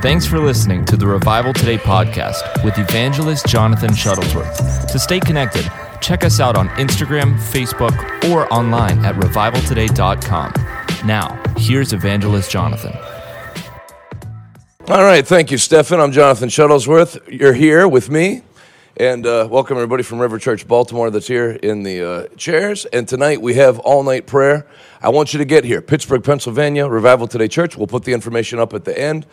Thanks for listening to the Revival Today podcast with evangelist Jonathan Shuttlesworth. To stay connected, check us out on Instagram, Facebook, or online at revivaltoday.com. Now, here's evangelist Jonathan. All right, thank you, Stefan. I'm Jonathan Shuttlesworth. You're here with me. And uh, welcome everybody from River Church Baltimore that's here in the uh, chairs. And tonight we have all night prayer. I want you to get here. Pittsburgh, Pennsylvania, Revival Today Church. We'll put the information up at the end.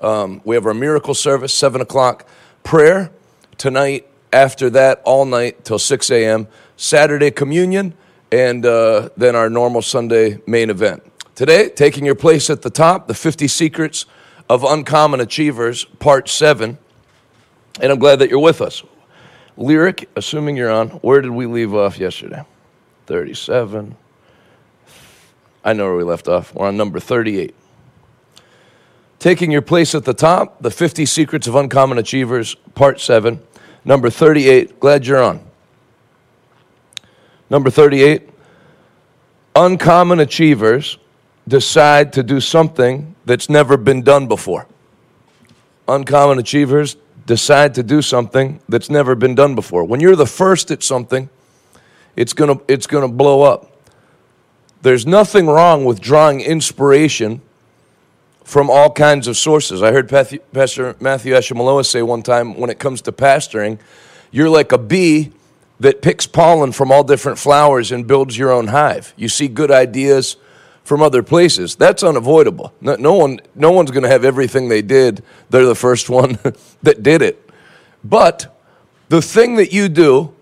Um, we have our miracle service, 7 o'clock prayer tonight. After that, all night till 6 a.m. Saturday communion, and uh, then our normal Sunday main event. Today, taking your place at the top, the 50 Secrets of Uncommon Achievers, Part 7. And I'm glad that you're with us. Lyric, assuming you're on, where did we leave off yesterday? 37. I know where we left off. We're on number 38. Taking your place at the top, the 50 Secrets of Uncommon Achievers, Part 7. Number 38. Glad you're on. Number 38. Uncommon achievers decide to do something that's never been done before. Uncommon achievers decide to do something that's never been done before. When you're the first at something, it's going to it's going to blow up. There's nothing wrong with drawing inspiration from all kinds of sources. I heard Pastor Matthew Ashimolowo say one time when it comes to pastoring, you're like a bee that picks pollen from all different flowers and builds your own hive. You see good ideas from other places. That's unavoidable. No, no one, no one's going to have everything they did. They're the first one that did it. But the thing that you do,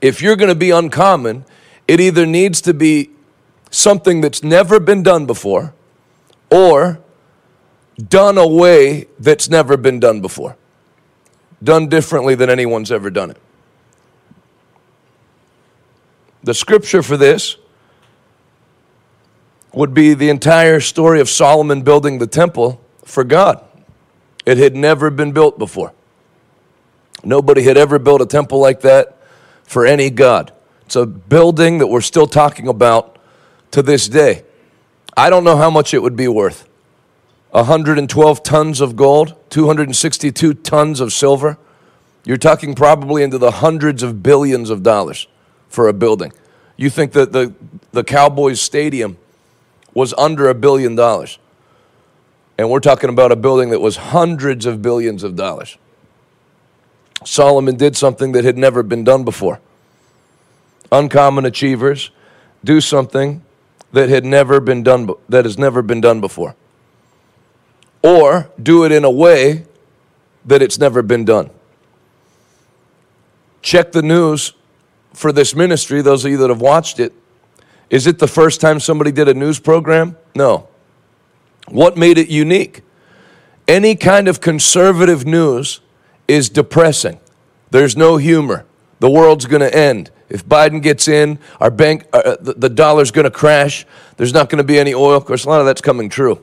if you're going to be uncommon, it either needs to be something that's never been done before or done a way that's never been done before, done differently than anyone's ever done it. The scripture for this would be the entire story of Solomon building the temple for God. It had never been built before. Nobody had ever built a temple like that for any God. It's a building that we're still talking about to this day. I don't know how much it would be worth. 112 tons of gold, 262 tons of silver. You're talking probably into the hundreds of billions of dollars for a building. You think that the, the Cowboys Stadium was under a billion dollars. And we're talking about a building that was hundreds of billions of dollars. Solomon did something that had never been done before. Uncommon achievers do something that had never been done that has never been done before. Or do it in a way that it's never been done. Check the news for this ministry, those of you that have watched it, is it the first time somebody did a news program? No. What made it unique? Any kind of conservative news is depressing. There's no humor. The world's going to end. If Biden gets in, our bank, uh, the, the dollar's going to crash. There's not going to be any oil. Of course, a lot of that's coming true.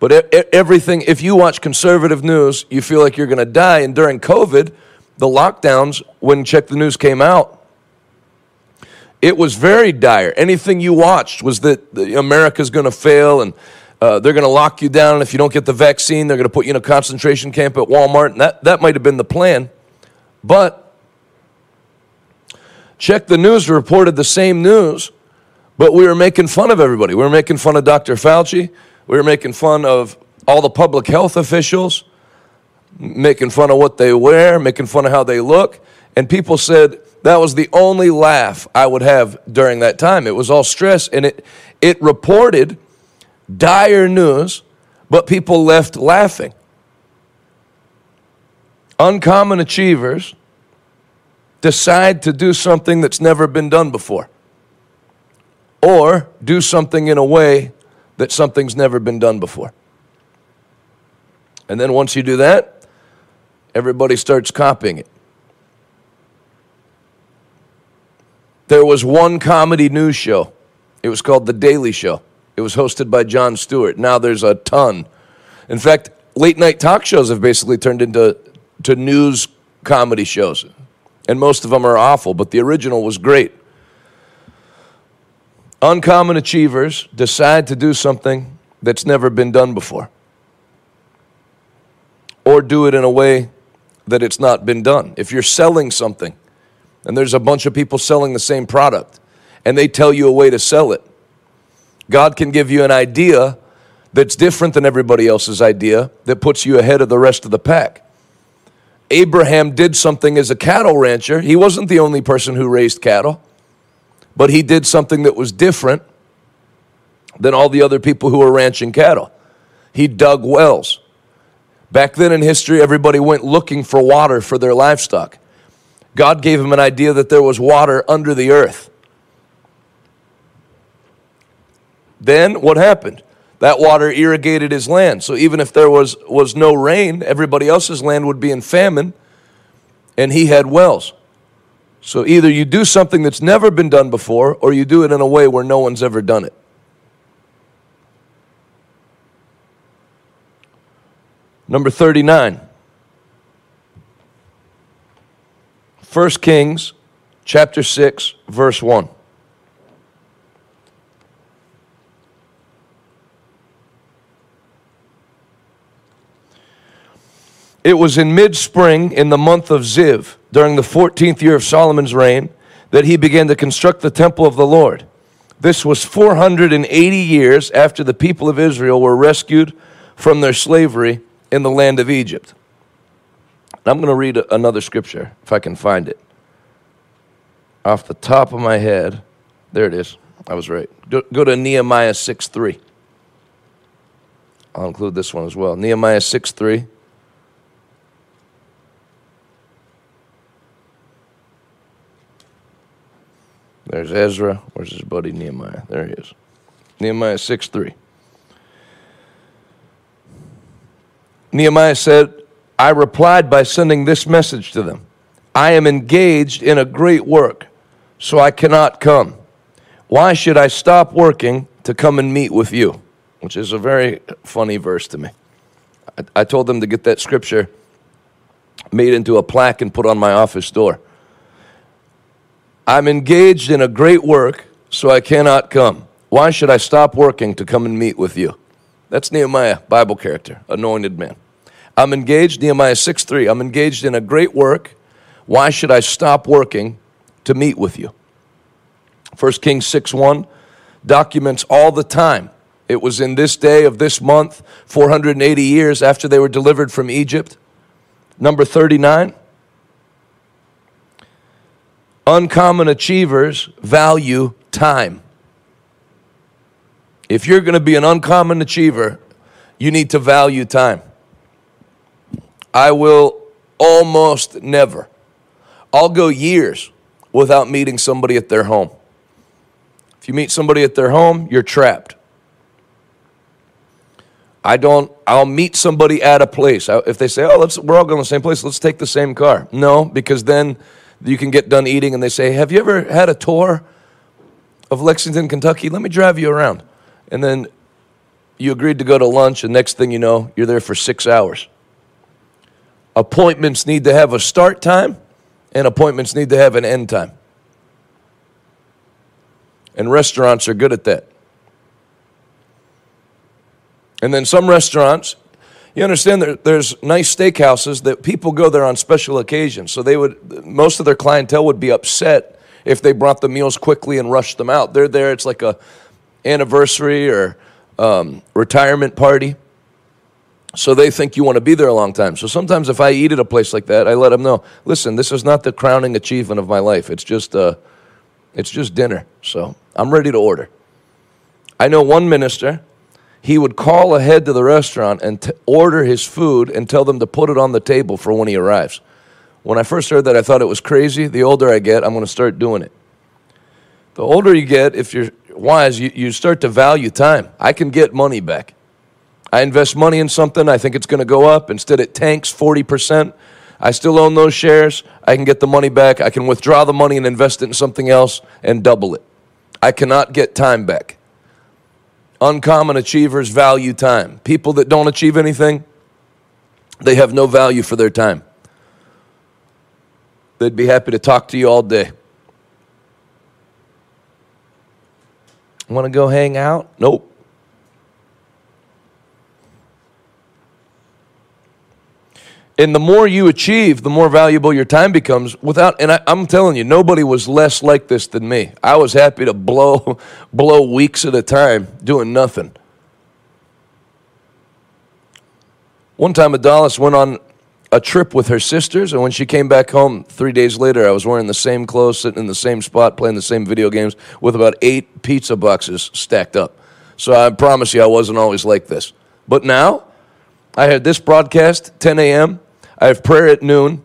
But everything, if you watch conservative news, you feel like you're going to die. And during COVID, the lockdowns, when Check the News came out, it was very dire. Anything you watched was that America's going to fail and uh, they're going to lock you down. And if you don't get the vaccine, they're going to put you in a concentration camp at Walmart. And that, that might have been the plan. But check the news reported the same news, but we were making fun of everybody. We were making fun of Dr. Fauci. We were making fun of all the public health officials, making fun of what they wear, making fun of how they look. And people said, that was the only laugh I would have during that time. It was all stress, and it, it reported dire news, but people left laughing. Uncommon achievers decide to do something that's never been done before, or do something in a way that something's never been done before. And then once you do that, everybody starts copying it. There was one comedy news show. It was called The Daily Show. It was hosted by Jon Stewart. Now there's a ton. In fact, late night talk shows have basically turned into to news comedy shows. And most of them are awful, but the original was great. Uncommon achievers decide to do something that's never been done before. or do it in a way that it's not been done. If you're selling something and there's a bunch of people selling the same product and they tell you a way to sell it, God can give you an idea that's different than everybody else's idea that puts you ahead of the rest of the pack. Abraham did something as a cattle rancher. He wasn't the only person who raised cattle, but he did something that was different than all the other people who were ranching cattle. He dug wells. Back then in history, everybody went looking for water for their livestock. God gave him an idea that there was water under the earth. Then what happened? That water irrigated his land. So even if there was, was no rain, everybody else's land would be in famine, and he had wells. So either you do something that's never been done before, or you do it in a way where no one's ever done it. Number 39. 1 Kings chapter 6 verse 1. It was in mid spring in the month of Ziv, during the 14th year of Solomon's reign, that he began to construct the temple of the Lord. This was 480 years after the people of Israel were rescued from their slavery in the land of Egypt. I'm going to read another scripture if I can find it. Off the top of my head, there it is. I was right. Go to Nehemiah 6 3. I'll include this one as well. Nehemiah 6 3. There's Ezra. Where's his buddy Nehemiah? There he is. Nehemiah 6 3. Nehemiah said, I replied by sending this message to them I am engaged in a great work, so I cannot come. Why should I stop working to come and meet with you? Which is a very funny verse to me. I, I told them to get that scripture made into a plaque and put on my office door. I'm engaged in a great work, so I cannot come. Why should I stop working to come and meet with you? That's Nehemiah, Bible character, anointed man. I'm engaged, Nehemiah 6 3. I'm engaged in a great work. Why should I stop working to meet with you? 1 Kings 6 1 documents all the time. It was in this day of this month, 480 years after they were delivered from Egypt. Number 39. Uncommon achievers value time. If you're going to be an uncommon achiever, you need to value time. I will almost never. I'll go years without meeting somebody at their home. If you meet somebody at their home, you're trapped. I don't, I'll meet somebody at a place. If they say, oh, let's, we're all going to the same place, let's take the same car. No, because then you can get done eating and they say, have you ever had a tour of Lexington, Kentucky? Let me drive you around and then you agreed to go to lunch, and next thing you know, you're there for six hours. Appointments need to have a start time, and appointments need to have an end time. And restaurants are good at that. And then some restaurants, you understand there, there's nice steakhouses that people go there on special occasions. So they would most of their clientele would be upset if they brought the meals quickly and rushed them out. They're there, it's like a anniversary or um, retirement party. So they think you want to be there a long time. So sometimes if I eat at a place like that, I let them know, listen, this is not the crowning achievement of my life. It's just, uh, it's just dinner. So I'm ready to order. I know one minister, he would call ahead to the restaurant and t- order his food and tell them to put it on the table for when he arrives. When I first heard that, I thought it was crazy. The older I get, I'm going to start doing it. The older you get, if you're wise, you, you start to value time. I can get money back. I invest money in something, I think it's going to go up. Instead, it tanks 40%. I still own those shares. I can get the money back. I can withdraw the money and invest it in something else and double it. I cannot get time back. Uncommon achievers value time. People that don't achieve anything, they have no value for their time. They'd be happy to talk to you all day. Want to go hang out? Nope. And the more you achieve, the more valuable your time becomes. Without, and I, I'm telling you, nobody was less like this than me. I was happy to blow, blow weeks at a time doing nothing. One time, Adalis went on a trip with her sisters, and when she came back home three days later, I was wearing the same clothes, sitting in the same spot, playing the same video games with about eight pizza boxes stacked up. So I promise you, I wasn't always like this. But now, I had this broadcast, 10 a.m. I have prayer at noon.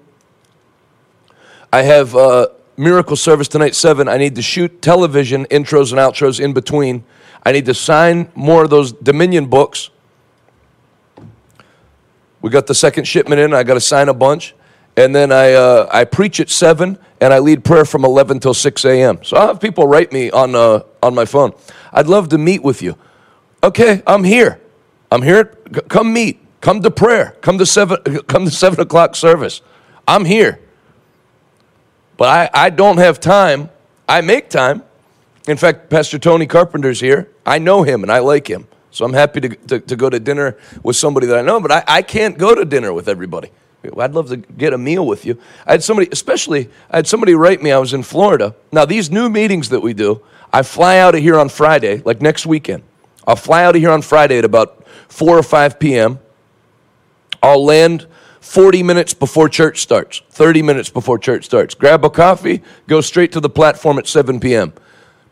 I have uh, miracle service tonight, 7. I need to shoot television intros and outros in between. I need to sign more of those Dominion books. We got the second shipment in. I got to sign a bunch. And then I, uh, I preach at 7 and I lead prayer from 11 till 6 a.m. So I'll have people write me on, uh, on my phone. I'd love to meet with you. Okay, I'm here. I'm here. Come meet. Come to prayer. Come to seven. Come to seven o'clock service. I'm here. But I, I don't have time. I make time. In fact, Pastor Tony Carpenter's here. I know him and I like him. So I'm happy to, to, to go to dinner with somebody that I know, but I, I can't go to dinner with everybody. I'd love to get a meal with you. I had somebody, especially, I had somebody write me, I was in Florida. Now, these new meetings that we do, I fly out of here on Friday, like next weekend. I'll fly out of here on Friday at about 4 or 5 p.m. I'll land 40 minutes before church starts, 30 minutes before church starts. Grab a coffee, go straight to the platform at 7 p.m.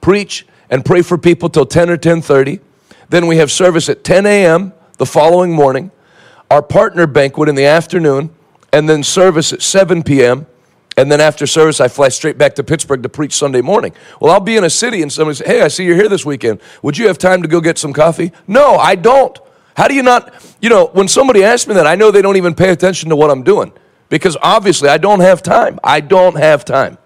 Preach and pray for people till 10 or 10:30. Then we have service at 10 a.m. the following morning, our partner banquet in the afternoon, and then service at 7 p.m. And then after service, I fly straight back to Pittsburgh to preach Sunday morning. Well, I'll be in a city and somebody say, Hey, I see you're here this weekend. Would you have time to go get some coffee? No, I don't. How do you not, you know, when somebody asks me that, I know they don't even pay attention to what I'm doing. Because obviously I don't have time. I don't have time.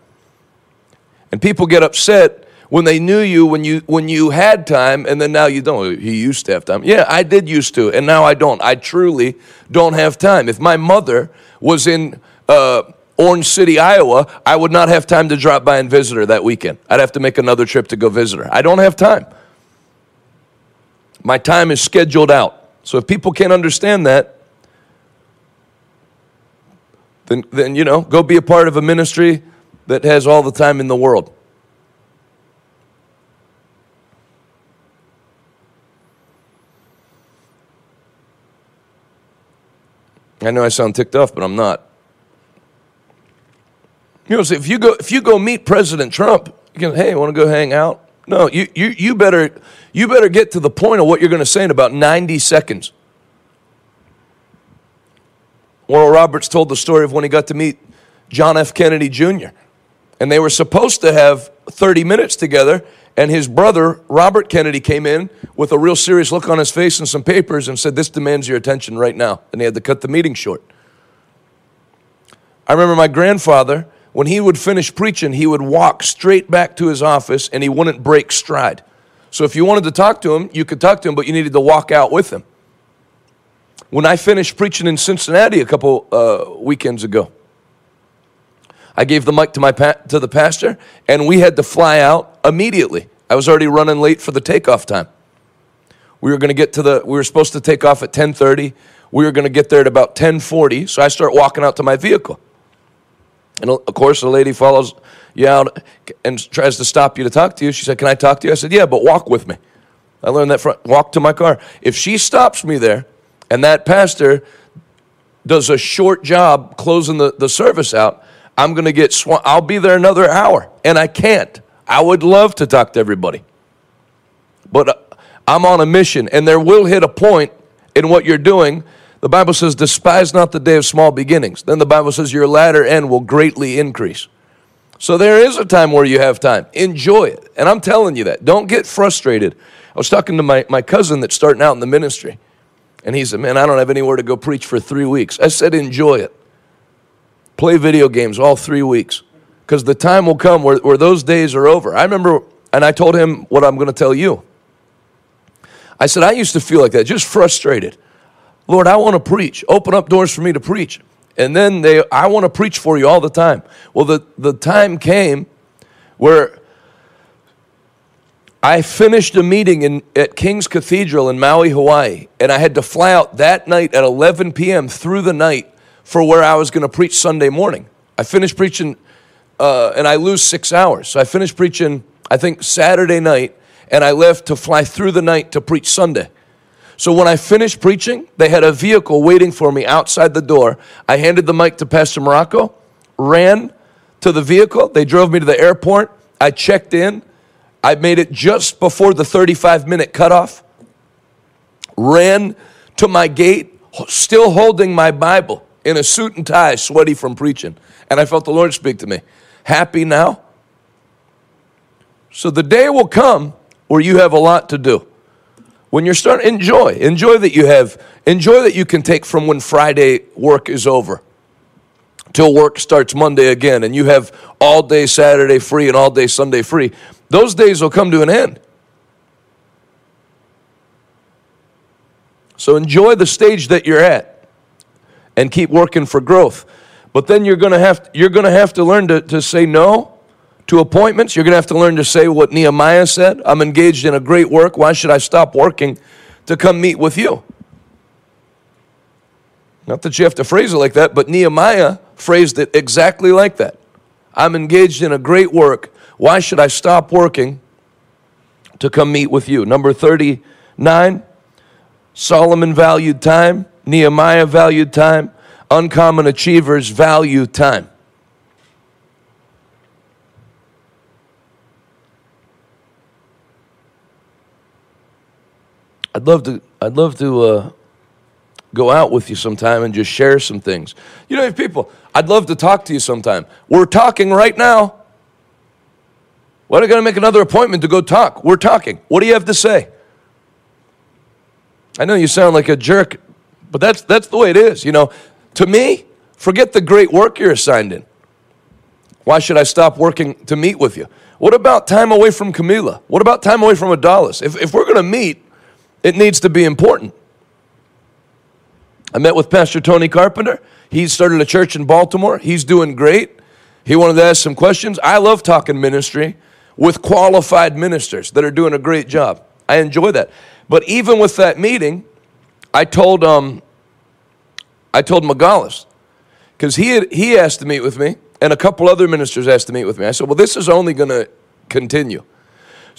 And people get upset when they knew you when you when you had time and then now you don't. He used to have time. Yeah i did used to and now i don't. I truly don't have time. If my mother was in uh, orange city iowa i would not have time to drop by and visit her that weekend. I'd have to make another trip to go visit her. I don't have time. My time is scheduled out so if people can't understand that, then, then you know, go be a part of a ministry that has all the time in the world. I know I sound ticked off, but I'm not. You know, so if you go if you go meet President Trump, you can, hey, want to go hang out? No, you, you, you, better, you better get to the point of what you're going to say in about 90 seconds. Oral Roberts told the story of when he got to meet John F. Kennedy Jr., and they were supposed to have 30 minutes together, and his brother, Robert Kennedy, came in with a real serious look on his face and some papers and said, This demands your attention right now. And he had to cut the meeting short. I remember my grandfather when he would finish preaching, he would walk straight back to his office and he wouldn't break stride. So if you wanted to talk to him, you could talk to him, but you needed to walk out with him. When I finished preaching in Cincinnati a couple uh, weekends ago, I gave the mic to my pa- to the pastor, and we had to fly out immediately. I was already running late for the takeoff time. We were going to get to the. We were supposed to take off at ten thirty. We were going to get there at about ten forty. So I start walking out to my vehicle. And of course, the lady follows you out and tries to stop you to talk to you. She said, Can I talk to you? I said, Yeah, but walk with me. I learned that from walk to my car. If she stops me there and that pastor does a short job closing the, the service out, I'm going to get sw- I'll be there another hour. And I can't. I would love to talk to everybody. But uh, I'm on a mission, and there will hit a point in what you're doing the Bible says, despise not the day of small beginnings. Then the Bible says, your latter end will greatly increase. So there is a time where you have time. Enjoy it. And I'm telling you that. Don't get frustrated. I was talking to my, my cousin that's starting out in the ministry. And he said, Man, I don't have anywhere to go preach for three weeks. I said, Enjoy it. Play video games all three weeks. Because the time will come where, where those days are over. I remember, and I told him what I'm going to tell you. I said, I used to feel like that, just frustrated. Lord, I want to preach. Open up doors for me to preach. And then they, I want to preach for you all the time. Well, the, the time came where I finished a meeting in, at King's Cathedral in Maui, Hawaii, and I had to fly out that night at 11 p.m. through the night for where I was going to preach Sunday morning. I finished preaching, uh, and I lose six hours. So I finished preaching, I think, Saturday night, and I left to fly through the night to preach Sunday. So when I finished preaching, they had a vehicle waiting for me outside the door. I handed the mic to Pastor Marocco, ran to the vehicle. They drove me to the airport. I checked in. I made it just before the 35 minute cutoff. Ran to my gate, still holding my Bible in a suit and tie, sweaty from preaching. And I felt the Lord speak to me. Happy now? So the day will come where you have a lot to do when you're starting enjoy. Enjoy that you have enjoy that you can take from when friday work is over till work starts monday again and you have all day saturday free and all day sunday free. Those days will come to an end. So enjoy the stage that you're at and keep working for growth. But then you're going to have you're going to have to learn to, to say no to appointments. You're going to have to learn to say what Nehemiah said I'm engaged in a great work. Why should I stop working to come meet with you? Not that you have to phrase it like that, but Nehemiah phrased it exactly like that. I'm engaged in a great work. Why should I stop working to come meet with you? Number 39, Solomon valued time, Nehemiah valued time, uncommon achievers value time. I'd love to. I'd love to uh, go out with you sometime and just share some things. You know, if people, I'd love to talk to you sometime. We're talking right now. Why do I got to make another appointment to go talk? We're talking. What do you have to say? I know you sound like a jerk, but that's that's the way it is. You know, to me, forget the great work you're assigned in. Why should I stop working to meet with you? What about time away from Camila? What about time away from Adalis? If, if we're going to meet, it needs to be important. I met with Pastor Tony Carpenter. He started a church in Baltimore. He's doing great. He wanted to ask some questions. I love talking ministry with qualified ministers that are doing a great job. I enjoy that. But even with that meeting, I told um, I told Megalis because he had, he asked to meet with me, and a couple other ministers asked to meet with me. I said, "Well, this is only going to continue."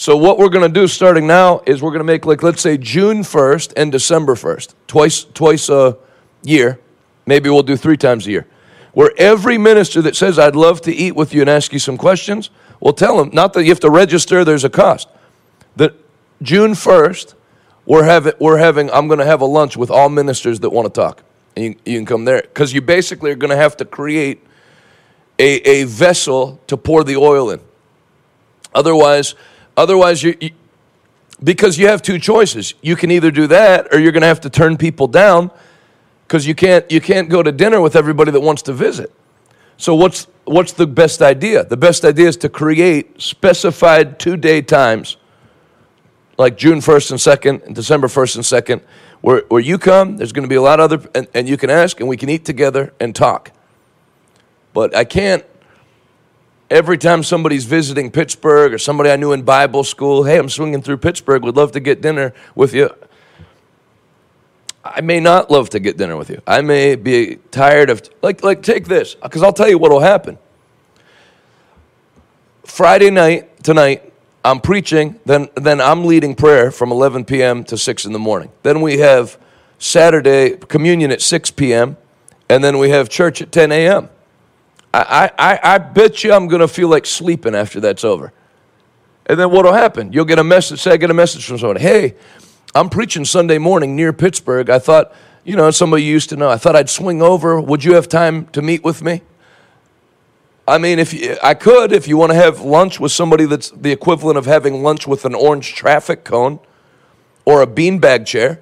So what we're going to do starting now is we're going to make like let's say June 1st and December 1st, twice twice a year. Maybe we'll do 3 times a year. Where every minister that says I'd love to eat with you and ask you some questions, we'll tell them not that you have to register, there's a cost. That June 1st, we're having we're having I'm going to have a lunch with all ministers that want to talk. And you, you can come there cuz you basically are going to have to create a, a vessel to pour the oil in. Otherwise, Otherwise, you, you because you have two choices. You can either do that or you're going to have to turn people down because you can't, you can't go to dinner with everybody that wants to visit. So, what's, what's the best idea? The best idea is to create specified two day times, like June 1st and 2nd, and December 1st and 2nd, where, where you come, there's going to be a lot of other, and, and you can ask, and we can eat together and talk. But I can't every time somebody's visiting Pittsburgh or somebody I knew in Bible school, hey, I'm swinging through Pittsburgh, would love to get dinner with you. I may not love to get dinner with you. I may be tired of, like, like take this, because I'll tell you what will happen. Friday night, tonight, I'm preaching, then, then I'm leading prayer from 11 p.m. to 6 in the morning. Then we have Saturday communion at 6 p.m., and then we have church at 10 a.m. I, I, I bet you I'm going to feel like sleeping after that's over. And then what will happen? You'll get a message, say I get a message from somebody, hey, I'm preaching Sunday morning near Pittsburgh. I thought, you know, somebody used to know. I thought I'd swing over. Would you have time to meet with me? I mean, if you, I could, if you want to have lunch with somebody that's the equivalent of having lunch with an orange traffic cone or a beanbag chair,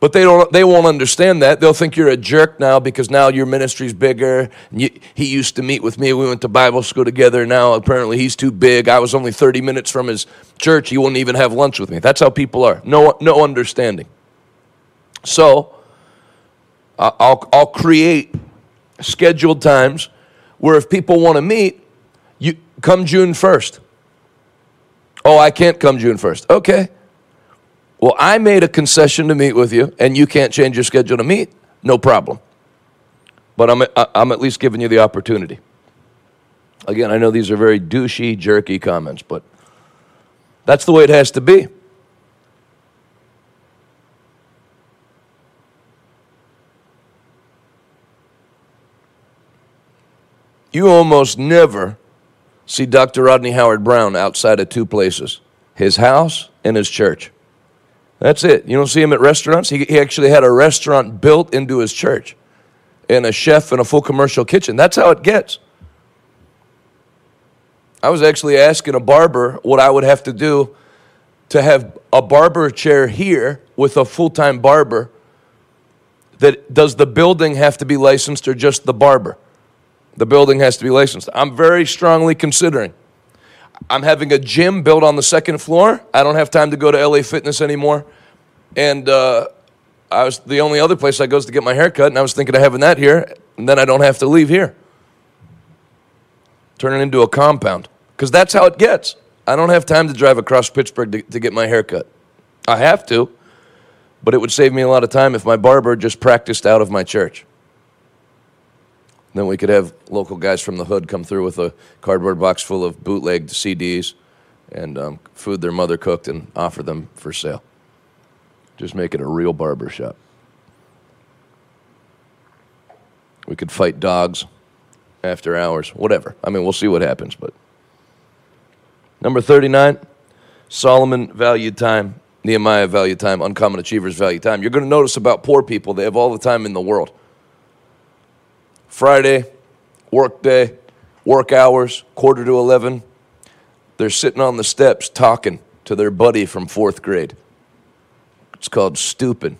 but they don't. They won't understand that. They'll think you're a jerk now because now your ministry's bigger. You, he used to meet with me. We went to Bible school together. Now apparently he's too big. I was only 30 minutes from his church. He wouldn't even have lunch with me. That's how people are. No, no understanding. So I'll, I'll create scheduled times where if people want to meet, you come June 1st. Oh, I can't come June 1st. Okay. Well, I made a concession to meet with you, and you can't change your schedule to meet. No problem. but I'm, I'm at least giving you the opportunity. Again, I know these are very douchey, jerky comments, but that's the way it has to be. You almost never see Dr. Rodney Howard-Browne outside of two places his house and his church. That's it. You don't see him at restaurants. He, he actually had a restaurant built into his church and a chef and a full commercial kitchen. That's how it gets. I was actually asking a barber what I would have to do to have a barber chair here with a full time barber. That does the building have to be licensed or just the barber? The building has to be licensed. I'm very strongly considering. I'm having a gym built on the second floor. I don't have time to go to LA Fitness anymore. And uh, I was the only other place I goes to get my hair cut, and I was thinking of having that here, and then I don't have to leave here. Turn it into a compound. Because that's how it gets. I don't have time to drive across Pittsburgh to, to get my hair cut. I have to, but it would save me a lot of time if my barber just practiced out of my church. Then we could have local guys from the hood come through with a cardboard box full of bootlegged CDs and um, food their mother cooked and offer them for sale. Just make it a real barber shop. We could fight dogs after hours, whatever. I mean, we'll see what happens, but. Number 39, Solomon valued time. Nehemiah valued time. Uncommon achievers value time. You're going to notice about poor people, they have all the time in the world. Friday, work day, work hours, quarter to 11. They're sitting on the steps talking to their buddy from fourth grade. It's called stupid.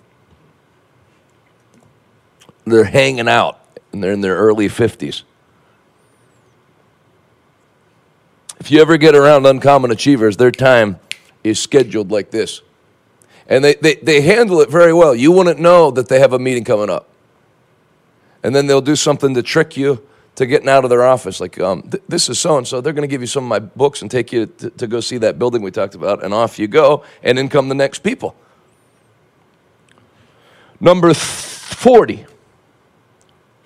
They're hanging out and they're in their early 50s. If you ever get around uncommon achievers, their time is scheduled like this. And they, they, they handle it very well. You wouldn't know that they have a meeting coming up and then they'll do something to trick you to getting out of their office. Like, um, th- this is so and so. They're going to give you some of my books and take you to, to go see that building we talked about, and off you go, and in come the next people. Number 40,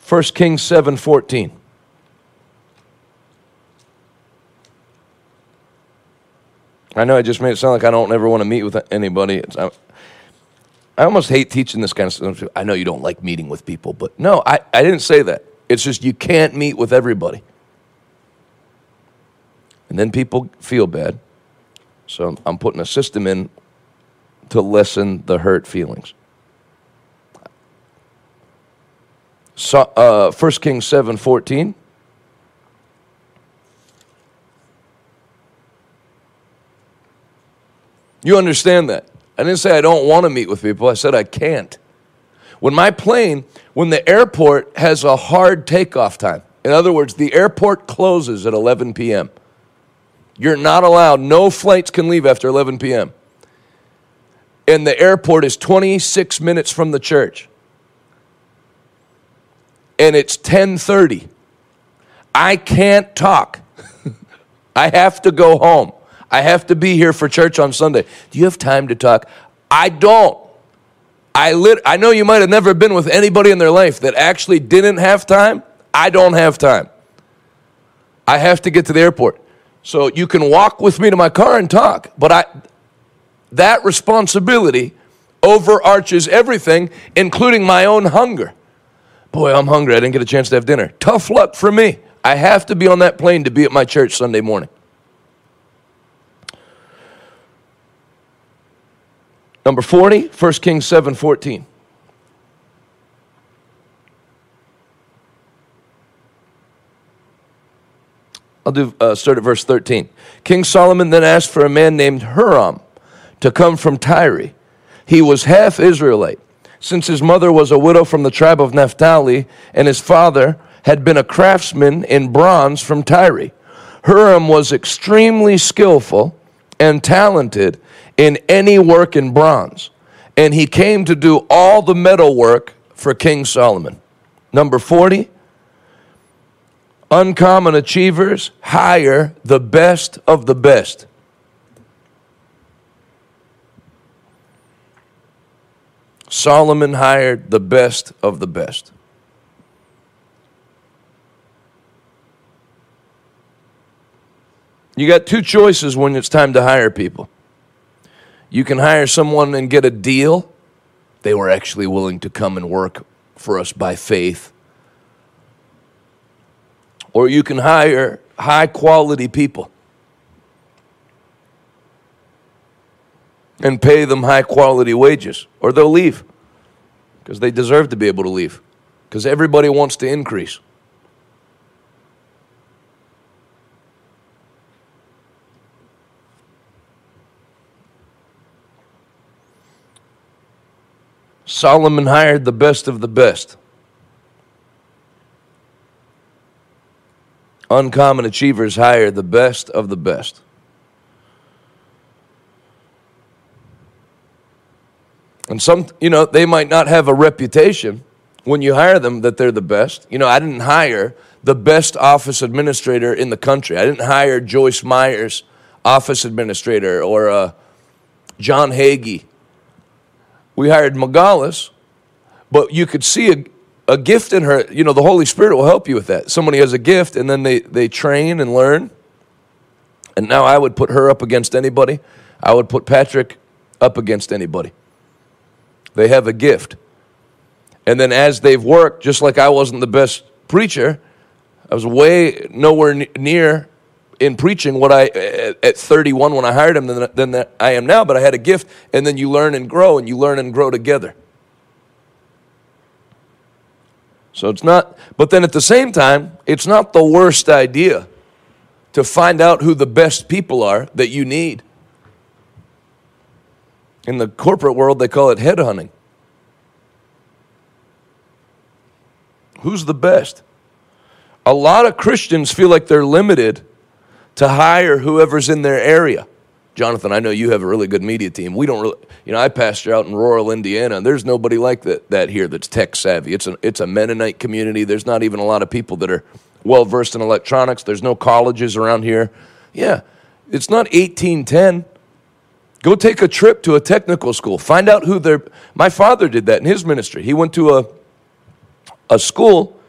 1 Kings 7 14. I know I just made it sound like I don't ever want to meet with anybody. It's, I, almost hate teaching this kind of stuff. I know you don't like meeting with people, but no, I, I didn't say that. It's just you can't meet with everybody. And then people feel bad. So I'm putting a system in to lessen the hurt feelings. So, uh, 1 Kings 7 14. You understand that? I didn't say I don't want to meet with people, I said I can't. When my plane, when the airport has a hard takeoff time, in other words, the airport closes at 11 p.m., you're not allowed, no flights can leave after 11 p.m. And the airport is 26 minutes from the church. And it's 10:30. I can't talk. I have to go home. I have to be here for church on Sunday. Do you have time to talk? I don't. I lit I know you might have never been with anybody in their life that actually didn't have time. I don't have time. I have to get to the airport. So you can walk with me to my car and talk, but I that responsibility overarches everything, including my own hunger. Boy, I'm hungry. I didn't get a chance to have dinner. Tough luck for me. I have to be on that plane to be at my church Sunday morning. Number 40, 1 Kings 7 14. I'll do uh, start at verse 13. King Solomon then asked for a man named Huram to come from Tyre. He was half Israelite, since his mother was a widow from the tribe of Naphtali, and his father had been a craftsman in bronze from Tyre. Huram was extremely skillful and talented in any work in bronze. And he came to do all the metal work for King Solomon. Number 40, uncommon achievers hire the best of the best. Solomon hired the best of the best. You got two choices when it's time to hire people. You can hire someone and get a deal. They were actually willing to come and work for us by faith. Or you can hire high quality people and pay them high quality wages, or they'll leave because they deserve to be able to leave because everybody wants to increase. Solomon hired the best of the best. Uncommon achievers hire the best of the best. And some, you know, they might not have a reputation when you hire them that they're the best. You know, I didn't hire the best office administrator in the country. I didn't hire Joyce Myers, office administrator, or uh, John Hagee. We hired Megalis, but you could see a, a gift in her. You know, the Holy Spirit will help you with that. Somebody has a gift, and then they, they train and learn. And now I would put her up against anybody. I would put Patrick up against anybody. They have a gift. And then as they've worked, just like I wasn't the best preacher, I was way nowhere near in preaching what I at 31 when I hired him than, than I am now, but I had a gift, and then you learn and grow, and you learn and grow together. So it's not, but then at the same time, it's not the worst idea to find out who the best people are that you need. In the corporate world, they call it headhunting. Who's the best? A lot of Christians feel like they're limited to hire whoever's in their area. Jonathan, I know you have a really good media team. We don't really, you know, I pastor out in rural Indiana, and there's nobody like that, that here that's tech savvy. It's a, it's a Mennonite community. There's not even a lot of people that are well versed in electronics. There's no colleges around here. Yeah, it's not 1810. Go take a trip to a technical school. Find out who they're. My father did that in his ministry. He went to a, a school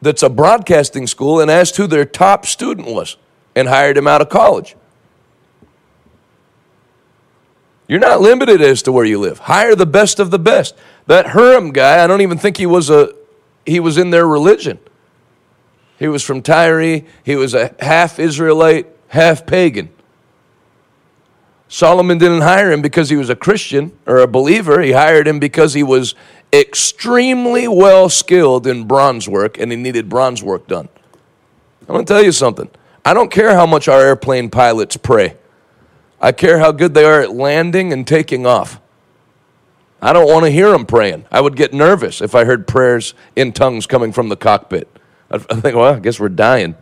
that's a broadcasting school and asked who their top student was and hired him out of college. You're not limited as to where you live. Hire the best of the best. That Huram guy, I don't even think he was a he was in their religion. He was from Tyre. He was a half Israelite, half pagan. Solomon didn't hire him because he was a Christian or a believer. He hired him because he was extremely well skilled in bronze work and he needed bronze work done. I'm going to tell you something. I don't care how much our airplane pilots pray, I care how good they are at landing and taking off. I don't want to hear them praying. I would get nervous if I heard prayers in tongues coming from the cockpit. I think, well, I guess we're dying.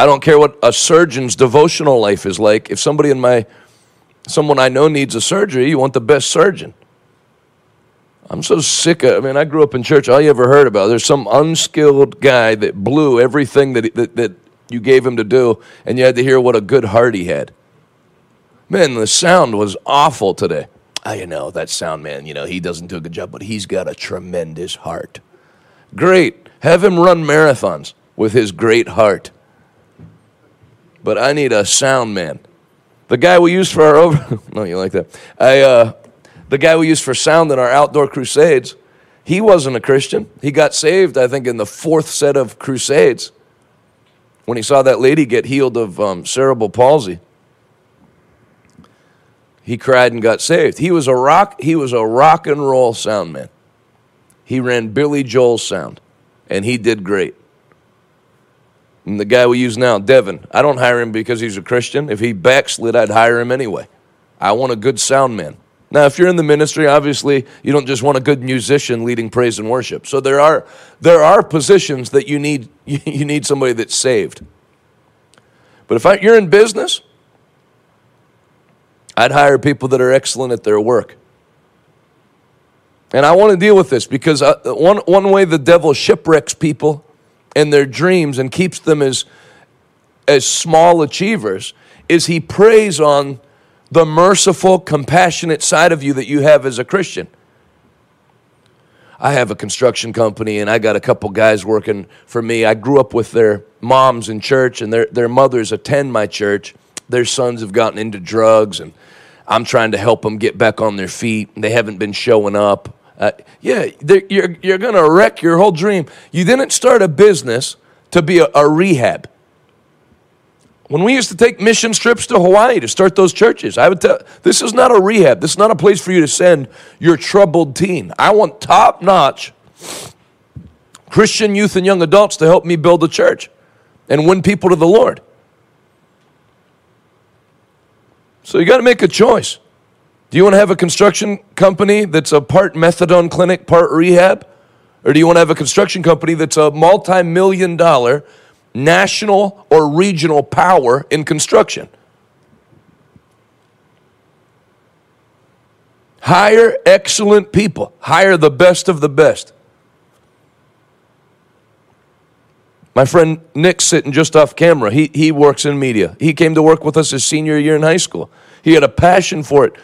I don't care what a surgeon's devotional life is like. If somebody in my, someone I know needs a surgery, you want the best surgeon. I'm so sick of, I mean, I grew up in church. All you ever heard about, there's some unskilled guy that blew everything that, that, that you gave him to do, and you had to hear what a good heart he had. Man, the sound was awful today. Oh, you know, that sound man, you know, he doesn't do a good job, but he's got a tremendous heart. Great. Have him run marathons with his great heart but I need a sound man. The guy we use for our over no, you like that. I uh, the guy we use for sound in our outdoor crusades. He wasn't a Christian. He got saved, I think, in the fourth set of crusades when he saw that lady get healed of um, cerebral palsy. He cried and got saved. He was a rock. He was a rock and roll sound man. He ran Billy Joel's sound, and he did great. And the guy we use now, Devin, I don't hire him because he's a Christian. If he backslid, I'd hire him anyway. I want a good sound man. Now, if you're in the ministry, obviously you don't just want a good musician leading praise and worship. So there are there are positions that you need you need somebody that's saved. But if I, you're in business, I'd hire people that are excellent at their work. And I want to deal with this because uh, one, one way the devil shipwrecks people and their dreams and keeps them as, as small achievers is he preys on the merciful, compassionate side of you that you have as a Christian. I have a construction company and I got a couple guys working for me. I grew up with their moms in church and their, their mothers attend my church. Their sons have gotten into drugs and I'm trying to help them get back on their feet. They haven't been showing up. Uh, yeah, you're, you're going to wreck your whole dream. You didn't start a business to be a, a rehab. When we used to take mission trips to Hawaii to start those churches, I would tell this is not a rehab. This is not a place for you to send your troubled teen. I want top notch Christian youth and young adults to help me build a church and win people to the Lord. So you got to make a choice. Do you want to have a construction company that's a part methadone clinic, part rehab? Or do you want to have a construction company that's a multi million dollar national or regional power in construction. Hire excellent people, hire the best of the best. My friend Nick sitting just off camera, he, he works in media. He came to work with us his senior year in high school. He had a passion for it.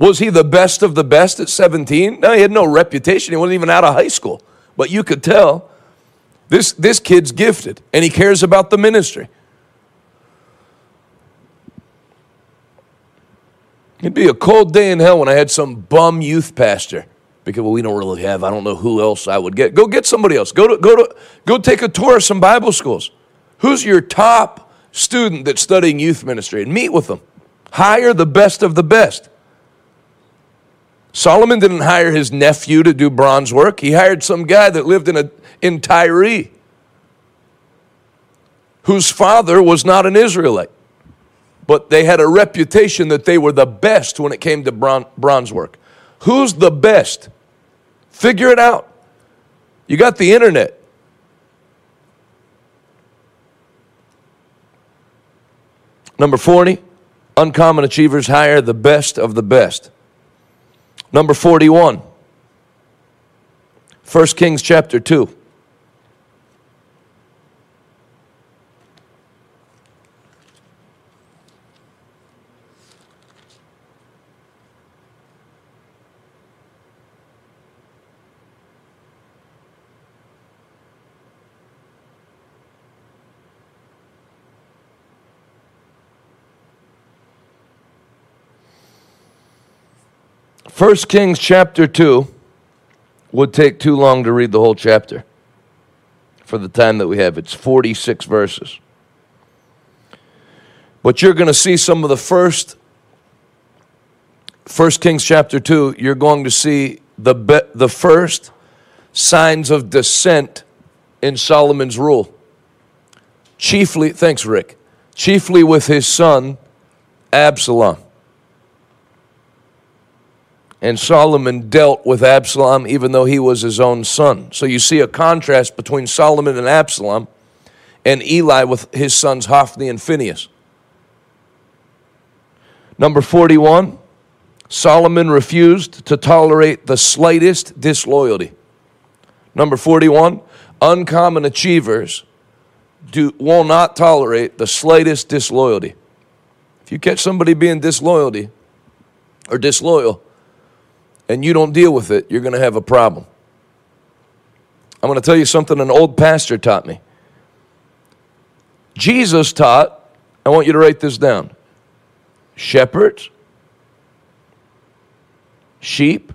Was he the best of the best at 17? No, he had no reputation. He wasn't even out of high school. But you could tell this, this kid's gifted and he cares about the ministry. It'd be a cold day in hell when I had some bum youth pastor because well, we don't really have. I don't know who else I would get. Go get somebody else. Go to go to go take a tour of some Bible schools. Who's your top student that's studying youth ministry and meet with them. Hire the best of the best. Solomon didn't hire his nephew to do bronze work. He hired some guy that lived in, a, in Tyre, whose father was not an Israelite. But they had a reputation that they were the best when it came to bronze work. Who's the best? Figure it out. You got the internet. Number 40, uncommon achievers hire the best of the best. Number 41. 1 Kings chapter 2. First Kings chapter 2 would take too long to read the whole chapter for the time that we have. It's 46 verses. But you're going to see some of the first First Kings chapter 2, you're going to see the be- the first signs of dissent in Solomon's rule. Chiefly, thanks Rick. Chiefly with his son Absalom and Solomon dealt with Absalom even though he was his own son. So you see a contrast between Solomon and Absalom and Eli with his sons Hophni and Phinehas. Number 41, Solomon refused to tolerate the slightest disloyalty. Number 41, uncommon achievers do, will not tolerate the slightest disloyalty. If you catch somebody being disloyalty or disloyal, and you don't deal with it, you're going to have a problem. I'm going to tell you something an old pastor taught me. Jesus taught, I want you to write this down shepherds, sheep,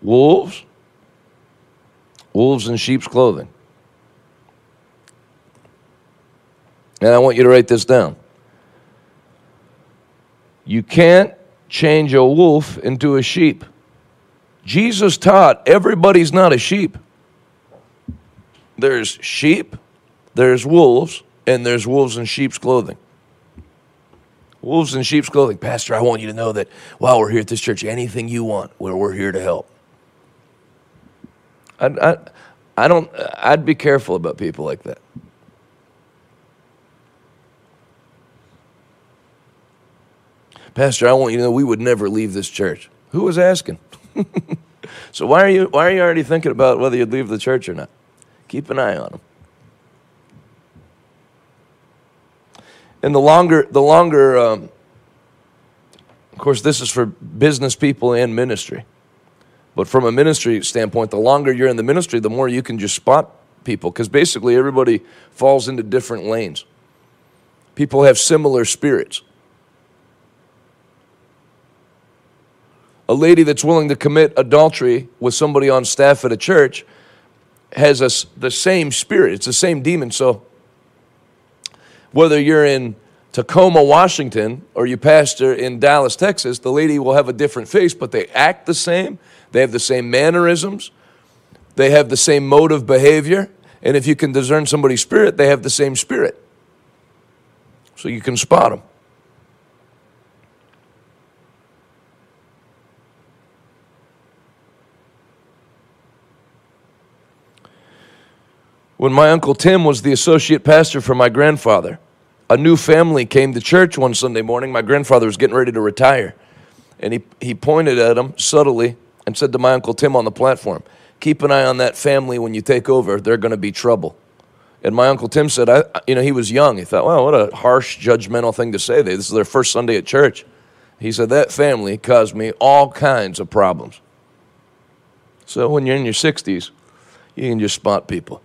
wolves, wolves in sheep's clothing. And I want you to write this down. You can't change a wolf into a sheep. Jesus taught everybody's not a sheep. There's sheep, there's wolves, and there's wolves in sheep's clothing. Wolves in sheep's clothing. Pastor, I want you to know that while we're here at this church, anything you want, where we're here to help. I, I, I don't, I'd be careful about people like that. Pastor, I want you to know we would never leave this church. Who was asking? so why are you why are you already thinking about whether you'd leave the church or not? Keep an eye on them. And the longer the longer um, Of course, this is for business people and ministry. But from a ministry standpoint, the longer you're in the ministry, the more you can just spot people because basically everybody falls into different lanes. People have similar spirits. A lady that's willing to commit adultery with somebody on staff at a church has a, the same spirit, it's the same demon. So whether you're in Tacoma, Washington, or you pastor in Dallas, Texas, the lady will have a different face, but they act the same. They have the same mannerisms. They have the same mode of behavior. And if you can discern somebody's spirit, they have the same spirit. So you can spot them. When my Uncle Tim was the associate pastor for my grandfather, a new family came to church one Sunday morning. My grandfather was getting ready to retire. And he, he pointed at them subtly and said to my Uncle Tim on the platform, Keep an eye on that family when you take over. They're going to be trouble. And my Uncle Tim said, I, you know, he was young. He thought, well, what a harsh, judgmental thing to say. This is their first Sunday at church. He said, that family caused me all kinds of problems. So when you're in your 60s, you can just spot people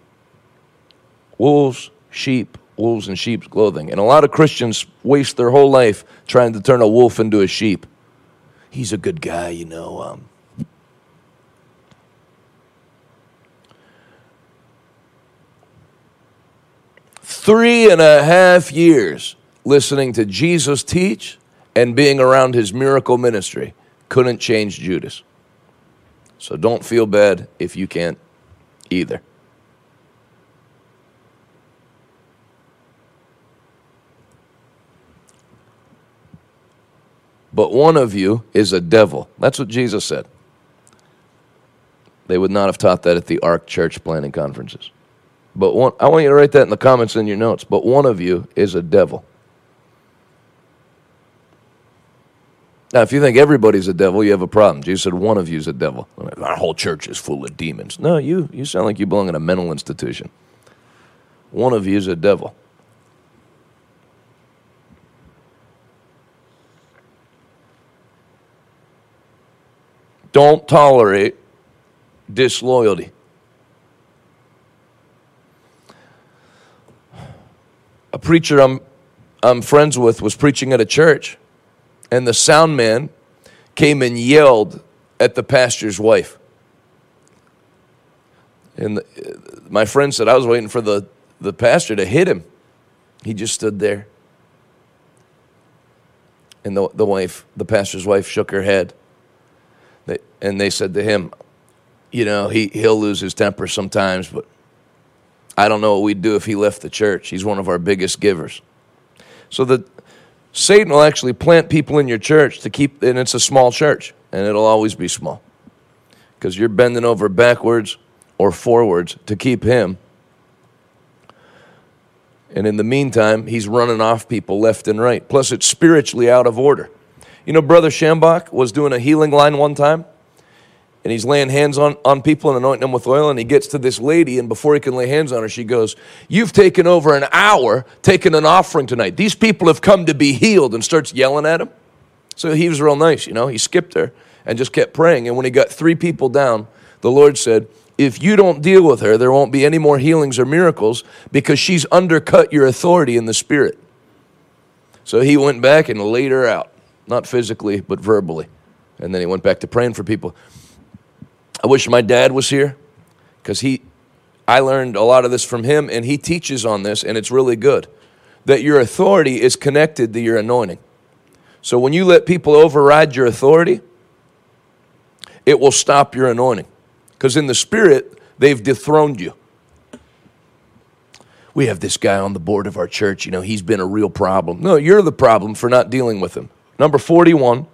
wolves, sheep, wolves in sheep's clothing. And a lot of Christians waste their whole life trying to turn a wolf into a sheep. He's a good guy, you know. Um, three and a half years listening to Jesus teach and being around his miracle ministry couldn't change Judas. So don't feel bad if you can't either. But one of you is a devil. That's what Jesus said. They would not have taught that at the ARC church planning conferences. But one, I want you to write that in the comments in your notes. But one of you is a devil. Now, if you think everybody's a devil, you have a problem. Jesus said one of you is a devil. Our whole church is full of demons. No, you, you sound like you belong in a mental institution. One of you is a devil. Don't tolerate disloyalty. a preacher I'm, I'm friends with was preaching at a church, and the sound man came and yelled at the pastor's wife. And the, my friend said, I was waiting for the, the pastor to hit him. He just stood there. And the, the wife, the pastor's wife, shook her head. And they said to him, You know, he, he'll lose his temper sometimes, but I don't know what we'd do if he left the church. He's one of our biggest givers. So that Satan will actually plant people in your church to keep, and it's a small church, and it'll always be small because you're bending over backwards or forwards to keep him. And in the meantime, he's running off people left and right. Plus, it's spiritually out of order. You know, Brother Schambach was doing a healing line one time and he's laying hands on, on people and anointing them with oil. And he gets to this lady, and before he can lay hands on her, she goes, You've taken over an hour taking an offering tonight. These people have come to be healed, and starts yelling at him. So he was real nice, you know. He skipped her and just kept praying. And when he got three people down, the Lord said, If you don't deal with her, there won't be any more healings or miracles because she's undercut your authority in the spirit. So he went back and laid her out, not physically, but verbally. And then he went back to praying for people. I wish my dad was here because he, I learned a lot of this from him, and he teaches on this, and it's really good. That your authority is connected to your anointing. So when you let people override your authority, it will stop your anointing. Because in the spirit, they've dethroned you. We have this guy on the board of our church, you know, he's been a real problem. No, you're the problem for not dealing with him. Number 41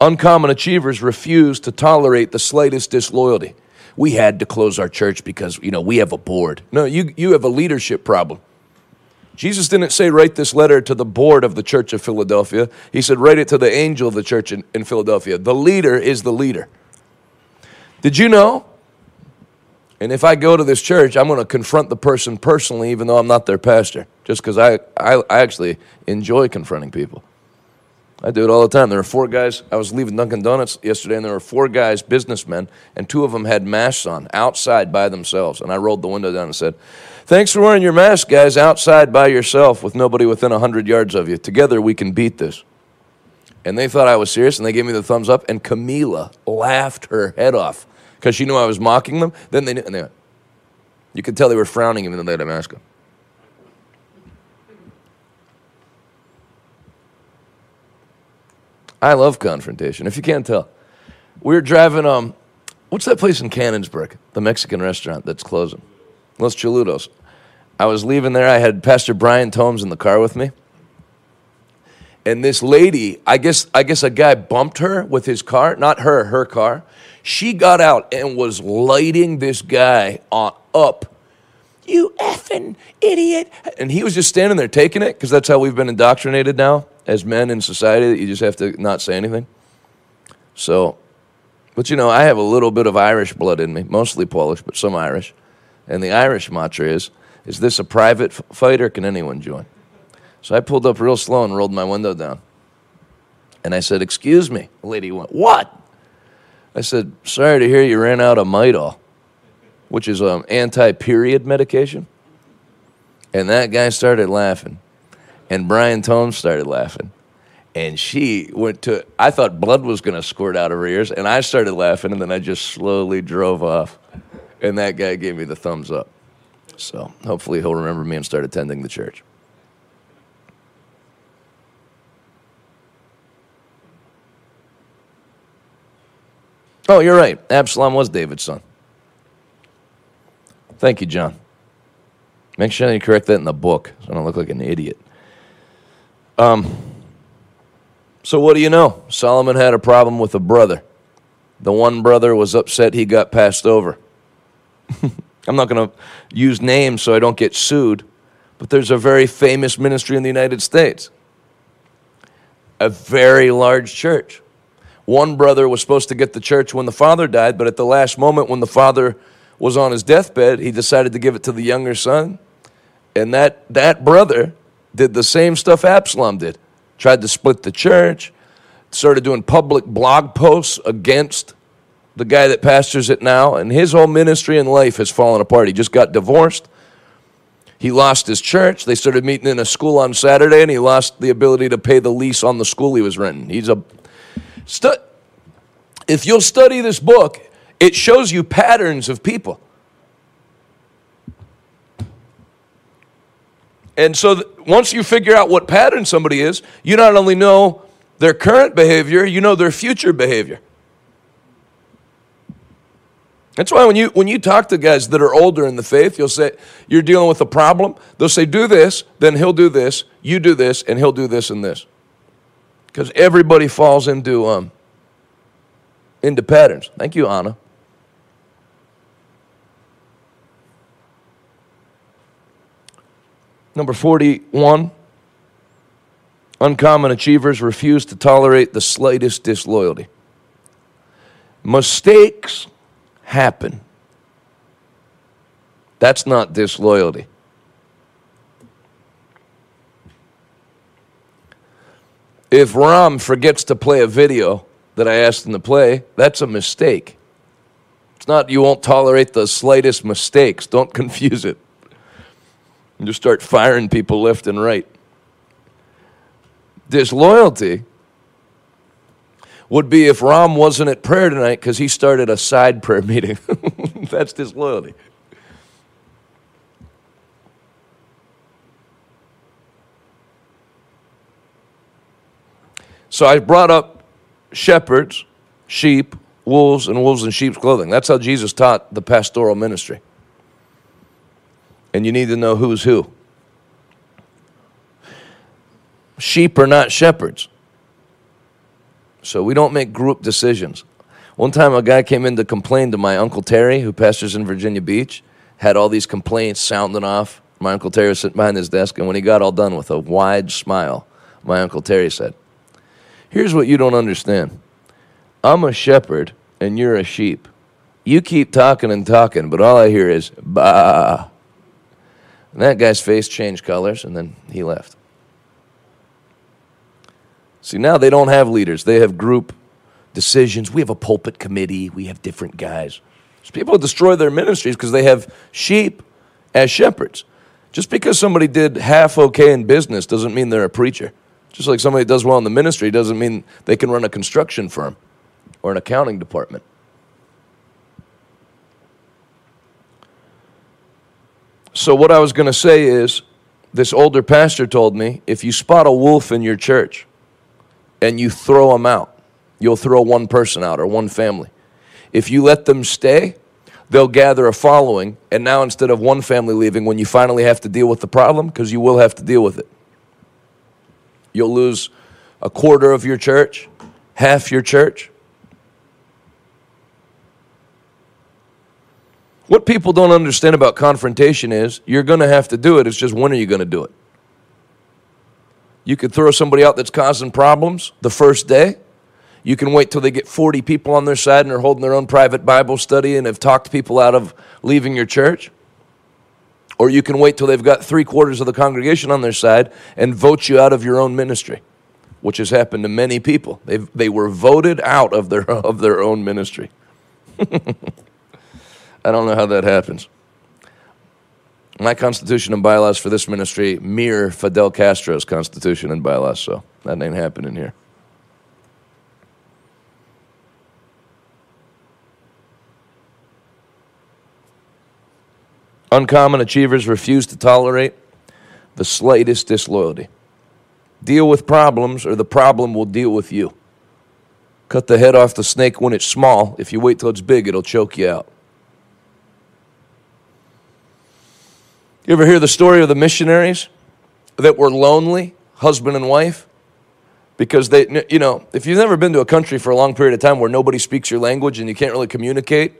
Uncommon achievers refuse to tolerate the slightest disloyalty. We had to close our church because, you know, we have a board. No, you, you have a leadership problem. Jesus didn't say, write this letter to the board of the church of Philadelphia. He said, write it to the angel of the church in, in Philadelphia. The leader is the leader. Did you know? And if I go to this church, I'm going to confront the person personally, even though I'm not their pastor, just because I, I, I actually enjoy confronting people. I do it all the time. There were four guys. I was leaving Dunkin' Donuts yesterday, and there were four guys, businessmen, and two of them had masks on outside by themselves. And I rolled the window down and said, Thanks for wearing your mask, guys, outside by yourself with nobody within 100 yards of you. Together we can beat this. And they thought I was serious, and they gave me the thumbs up. And Camila laughed her head off because she knew I was mocking them. Then they knew, and they went, you could tell they were frowning even though they had a mask on. I love confrontation. If you can't tell, we were driving. Um, what's that place in Canonsburg? The Mexican restaurant that's closing. Los Chaludos. I was leaving there. I had Pastor Brian Tome in the car with me, and this lady, I guess, I guess a guy bumped her with his car. Not her, her car. She got out and was lighting this guy on, up. You effing idiot! And he was just standing there taking it because that's how we've been indoctrinated now as men in society that you just have to not say anything. So, but you know, I have a little bit of Irish blood in me, mostly Polish, but some Irish. And the Irish mantra is, is this a private f- fight or can anyone join? So I pulled up real slow and rolled my window down. And I said, Excuse me. The lady went, What? I said, Sorry to hear you ran out of Midol, which is an um, anti period medication. And that guy started laughing and Brian Tome started laughing. And she went to, I thought blood was going to squirt out of her ears, and I started laughing, and then I just slowly drove off. And that guy gave me the thumbs up. So hopefully he'll remember me and start attending the church. Oh, you're right. Absalom was David's son. Thank you, John. Make sure you correct that in the book so I don't look like an idiot. Um, so, what do you know? Solomon had a problem with a brother. The one brother was upset he got passed over. I'm not going to use names so I don't get sued, but there's a very famous ministry in the United States, a very large church. One brother was supposed to get the church when the father died, but at the last moment, when the father was on his deathbed, he decided to give it to the younger son. And that, that brother did the same stuff Absalom did. Tried to split the church, started doing public blog posts against the guy that pastors it now, and his whole ministry and life has fallen apart. He just got divorced. He lost his church. They started meeting in a school on Saturday, and he lost the ability to pay the lease on the school he was renting. He's a. Stu- if you'll study this book, it shows you patterns of people. And so once you figure out what pattern somebody is, you not only know their current behavior, you know their future behavior. That's why when you when you talk to guys that are older in the faith, you'll say you're dealing with a problem. They'll say, "Do this, then he'll do this. You do this, and he'll do this and this." Because everybody falls into um into patterns. Thank you, Anna. Number 41 Uncommon achievers refuse to tolerate the slightest disloyalty. Mistakes happen. That's not disloyalty. If Ram forgets to play a video that I asked him to play, that's a mistake. It's not you won't tolerate the slightest mistakes. Don't confuse it and just start firing people left and right. Disloyalty would be if Ram wasn't at prayer tonight because he started a side prayer meeting. That's disloyalty. So I brought up shepherds, sheep, wolves, and wolves in sheep's clothing. That's how Jesus taught the pastoral ministry and you need to know who's who. Sheep are not shepherds. So we don't make group decisions. One time a guy came in to complain to my Uncle Terry, who pastors in Virginia Beach, had all these complaints sounding off. My Uncle Terry was sitting behind his desk, and when he got all done with a wide smile, my Uncle Terry said, Here's what you don't understand I'm a shepherd, and you're a sheep. You keep talking and talking, but all I hear is, bah. And that guy's face changed colors, and then he left. See, now they don't have leaders, they have group decisions. We have a pulpit committee, we have different guys. So people destroy their ministries because they have sheep as shepherds. Just because somebody did half okay in business doesn't mean they're a preacher. Just like somebody does well in the ministry doesn't mean they can run a construction firm or an accounting department. So, what I was going to say is this older pastor told me if you spot a wolf in your church and you throw them out, you'll throw one person out or one family. If you let them stay, they'll gather a following. And now, instead of one family leaving, when you finally have to deal with the problem, because you will have to deal with it, you'll lose a quarter of your church, half your church. What people don't understand about confrontation is you're going to have to do it. It's just when are you going to do it? You could throw somebody out that's causing problems the first day. You can wait till they get 40 people on their side and are holding their own private Bible study and have talked people out of leaving your church. Or you can wait till they've got three quarters of the congregation on their side and vote you out of your own ministry, which has happened to many people. they they were voted out of their, of their own ministry. I don't know how that happens. My constitution and bylaws for this ministry mirror Fidel Castro's constitution and bylaws, so that ain't happening here. Uncommon achievers refuse to tolerate the slightest disloyalty. Deal with problems, or the problem will deal with you. Cut the head off the snake when it's small. If you wait till it's big, it'll choke you out. You ever hear the story of the missionaries that were lonely, husband and wife? Because they, you know, if you've never been to a country for a long period of time where nobody speaks your language and you can't really communicate,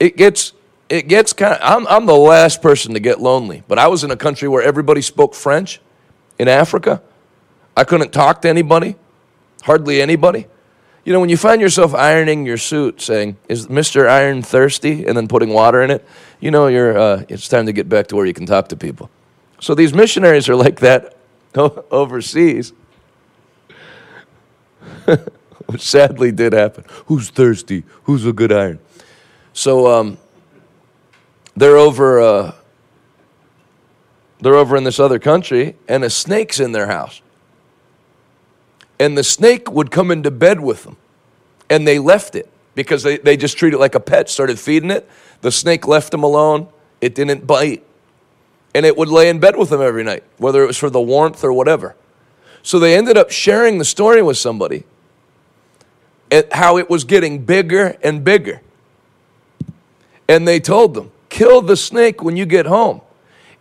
it gets, it gets kind of, I'm, I'm the last person to get lonely. But I was in a country where everybody spoke French in Africa. I couldn't talk to anybody, hardly anybody. You know, when you find yourself ironing your suit saying, Is Mr. Iron thirsty? and then putting water in it, you know you're, uh, it's time to get back to where you can talk to people. So these missionaries are like that overseas, which sadly did happen. Who's thirsty? Who's a good iron? So um, they're over. Uh, they're over in this other country, and a snake's in their house and the snake would come into bed with them. And they left it because they, they just treated it like a pet, started feeding it. The snake left them alone, it didn't bite. And it would lay in bed with them every night, whether it was for the warmth or whatever. So they ended up sharing the story with somebody at how it was getting bigger and bigger. And they told them, kill the snake when you get home.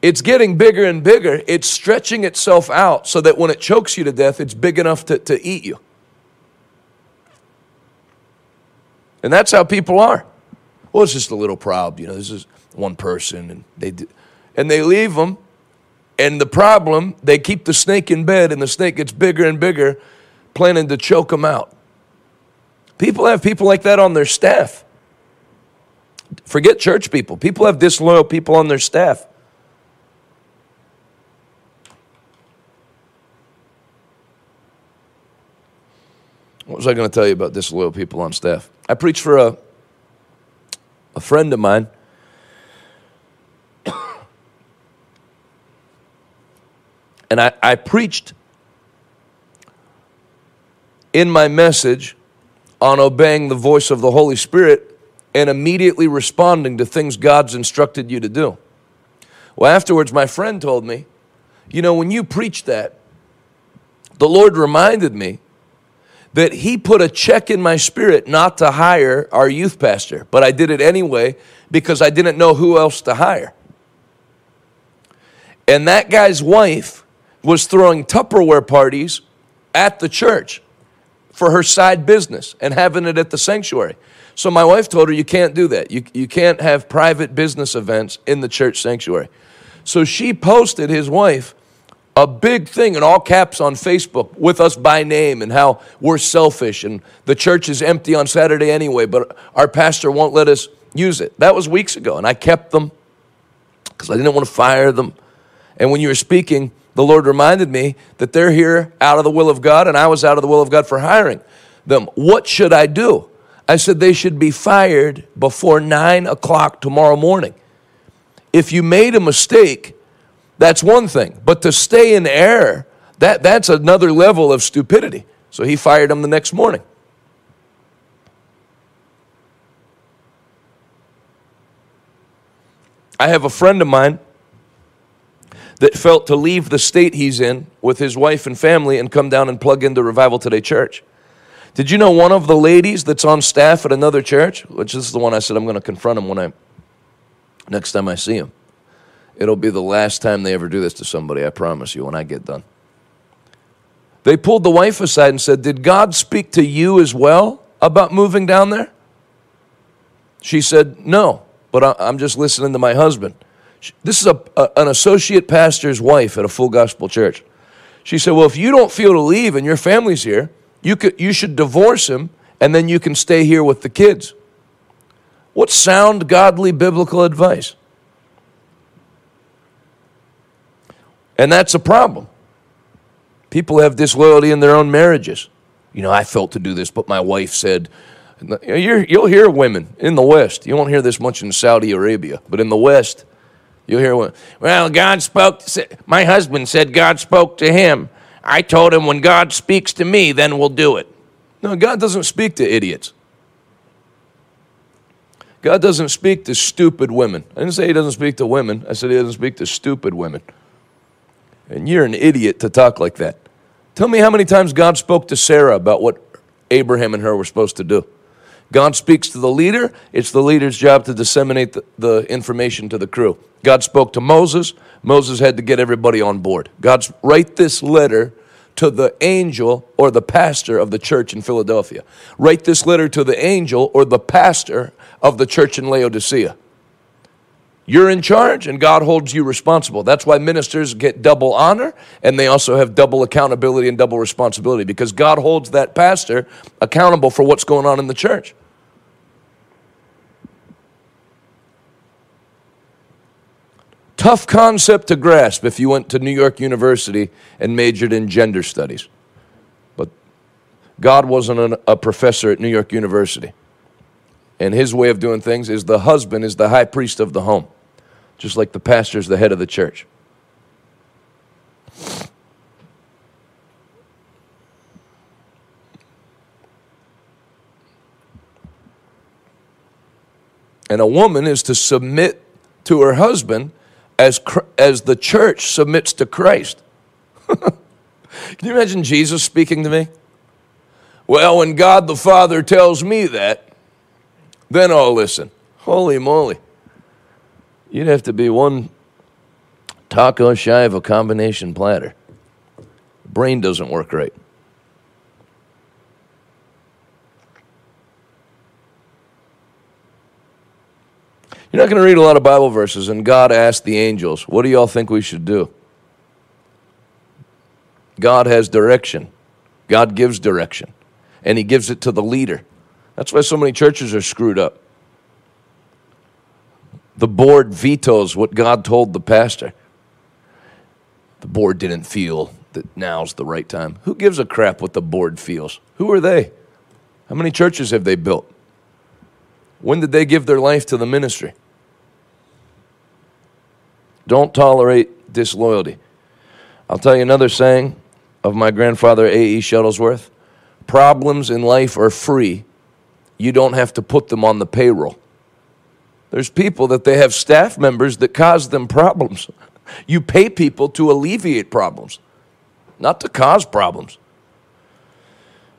It's getting bigger and bigger. It's stretching itself out so that when it chokes you to death, it's big enough to, to eat you. And that's how people are. Well, it's just a little problem. You know, this is one person, and they do, and they leave them. And the problem, they keep the snake in bed, and the snake gets bigger and bigger, planning to choke them out. People have people like that on their staff. Forget church people. People have disloyal people on their staff. What was I going to tell you about disloyal people on staff? I preached for a, a friend of mine. and I, I preached in my message on obeying the voice of the Holy Spirit and immediately responding to things God's instructed you to do. Well, afterwards, my friend told me, you know, when you preached that, the Lord reminded me that he put a check in my spirit not to hire our youth pastor, but I did it anyway because I didn't know who else to hire. And that guy's wife was throwing Tupperware parties at the church for her side business and having it at the sanctuary. So my wife told her, You can't do that. You, you can't have private business events in the church sanctuary. So she posted his wife a big thing in all caps on Facebook with us by name and how we're selfish and the church is empty on Saturday anyway, but our pastor won't let us use it. That was weeks ago, and I kept them because I didn't want to fire them. And when you were speaking, the Lord reminded me that they're here out of the will of God, and I was out of the will of God for hiring them. What should I do? I said they should be fired before nine o'clock tomorrow morning. If you made a mistake, that's one thing. But to stay in error, that, that's another level of stupidity. So he fired him the next morning. I have a friend of mine that felt to leave the state he's in with his wife and family and come down and plug into Revival Today Church. Did you know one of the ladies that's on staff at another church, which is the one I said I'm going to confront him when I next time I see him. It'll be the last time they ever do this to somebody, I promise you, when I get done. They pulled the wife aside and said, Did God speak to you as well about moving down there? She said, No, but I'm just listening to my husband. This is a, a, an associate pastor's wife at a full gospel church. She said, Well, if you don't feel to leave and your family's here, you, could, you should divorce him and then you can stay here with the kids. What sound, godly, biblical advice? And that's a problem. People have disloyalty in their own marriages. You know, I felt to do this, but my wife said, you will hear women in the West. You won't hear this much in Saudi Arabia, but in the West, You'll hear one. Well, God spoke. My husband said God spoke to him. I told him when God speaks to me, then we'll do it. No, God doesn't speak to idiots. God doesn't speak to stupid women. I didn't say He doesn't speak to women. I said He doesn't speak to stupid women. And you're an idiot to talk like that. Tell me how many times God spoke to Sarah about what Abraham and her were supposed to do. God speaks to the leader, it's the leader's job to disseminate the, the, information to the crew. God spoke to Moses, Moses had to get everybody on board. God's write this letter to the angel or the pastor of the church in Philadelphia. Write this letter to the angel or the pastor of the church in Laodicea. You're in charge and God holds you responsible. That's why ministers get double honor and they also have double accountability and double responsibility because God holds that pastor accountable for what's going on in the church. Tough concept to grasp if you went to New York University and majored in gender studies. But God wasn't a professor at New York University. And his way of doing things is the husband is the high priest of the home just like the pastor is the head of the church. And a woman is to submit to her husband as, as the church submits to Christ. Can you imagine Jesus speaking to me? Well, when God the Father tells me that, then I'll listen. Holy moly. You'd have to be one taco shy of a combination platter. Brain doesn't work right. You're not going to read a lot of Bible verses, and God asked the angels, What do y'all think we should do? God has direction. God gives direction, and He gives it to the leader. That's why so many churches are screwed up. The board vetoes what God told the pastor. The board didn't feel that now's the right time. Who gives a crap what the board feels? Who are they? How many churches have they built? When did they give their life to the ministry? Don't tolerate disloyalty. I'll tell you another saying of my grandfather, A.E. Shuttlesworth problems in life are free. You don't have to put them on the payroll. There's people that they have staff members that cause them problems. You pay people to alleviate problems, not to cause problems.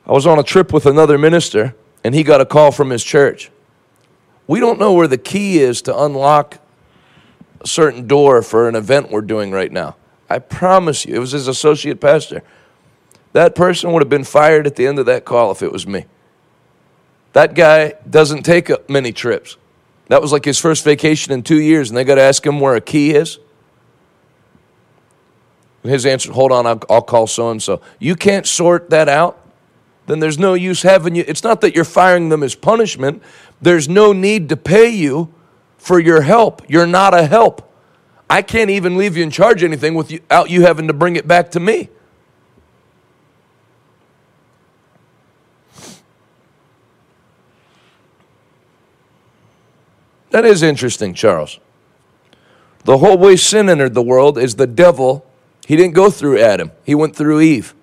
I was on a trip with another minister, and he got a call from his church. We don't know where the key is to unlock a certain door for an event we're doing right now. I promise you, it was his associate pastor. That person would have been fired at the end of that call if it was me. That guy doesn't take many trips. That was like his first vacation in two years, and they got to ask him where a key is. And his answer, hold on, I'll, I'll call so and so. You can't sort that out, then there's no use having you. It's not that you're firing them as punishment, there's no need to pay you for your help. You're not a help. I can't even leave you in charge anything without you having to bring it back to me. That is interesting, Charles. The whole way sin entered the world is the devil. He didn't go through Adam, he went through Eve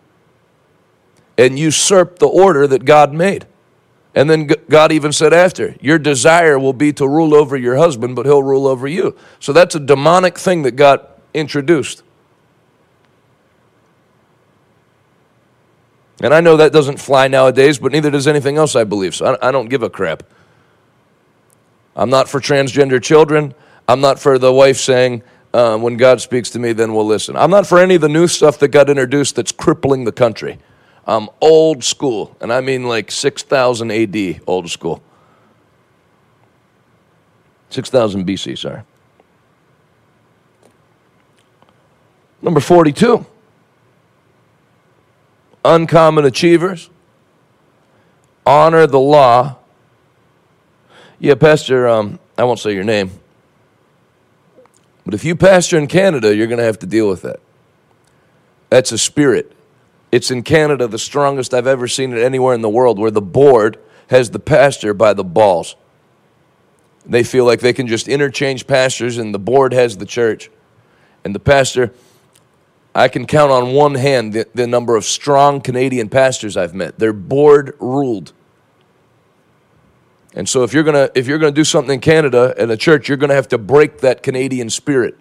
and usurped the order that God made. And then God even said after, Your desire will be to rule over your husband, but he'll rule over you. So that's a demonic thing that got introduced. And I know that doesn't fly nowadays, but neither does anything else, I believe. So I, don't give a crap. I'm not for transgender children. I'm not for the wife saying, uh, when God speaks to me, then we'll listen. I'm not for any of the new stuff that got introduced that's crippling the country. I'm old school, and I mean like 6000 AD, old school. 6000 BC, sorry. Number 42. Uncommon achievers honor the law yeah, Pastor, um, I won't say your name. But if you pastor in Canada, you're going to have to deal with that. That's a spirit. It's in Canada the strongest I've ever seen it anywhere in the world where the board has the pastor by the balls. They feel like they can just interchange pastors and the board has the church. And the pastor, I can count on one hand the, the number of strong Canadian pastors I've met. They're board ruled. And so if you're gonna if you're gonna do something in Canada in a church, you're gonna have to break that Canadian spirit.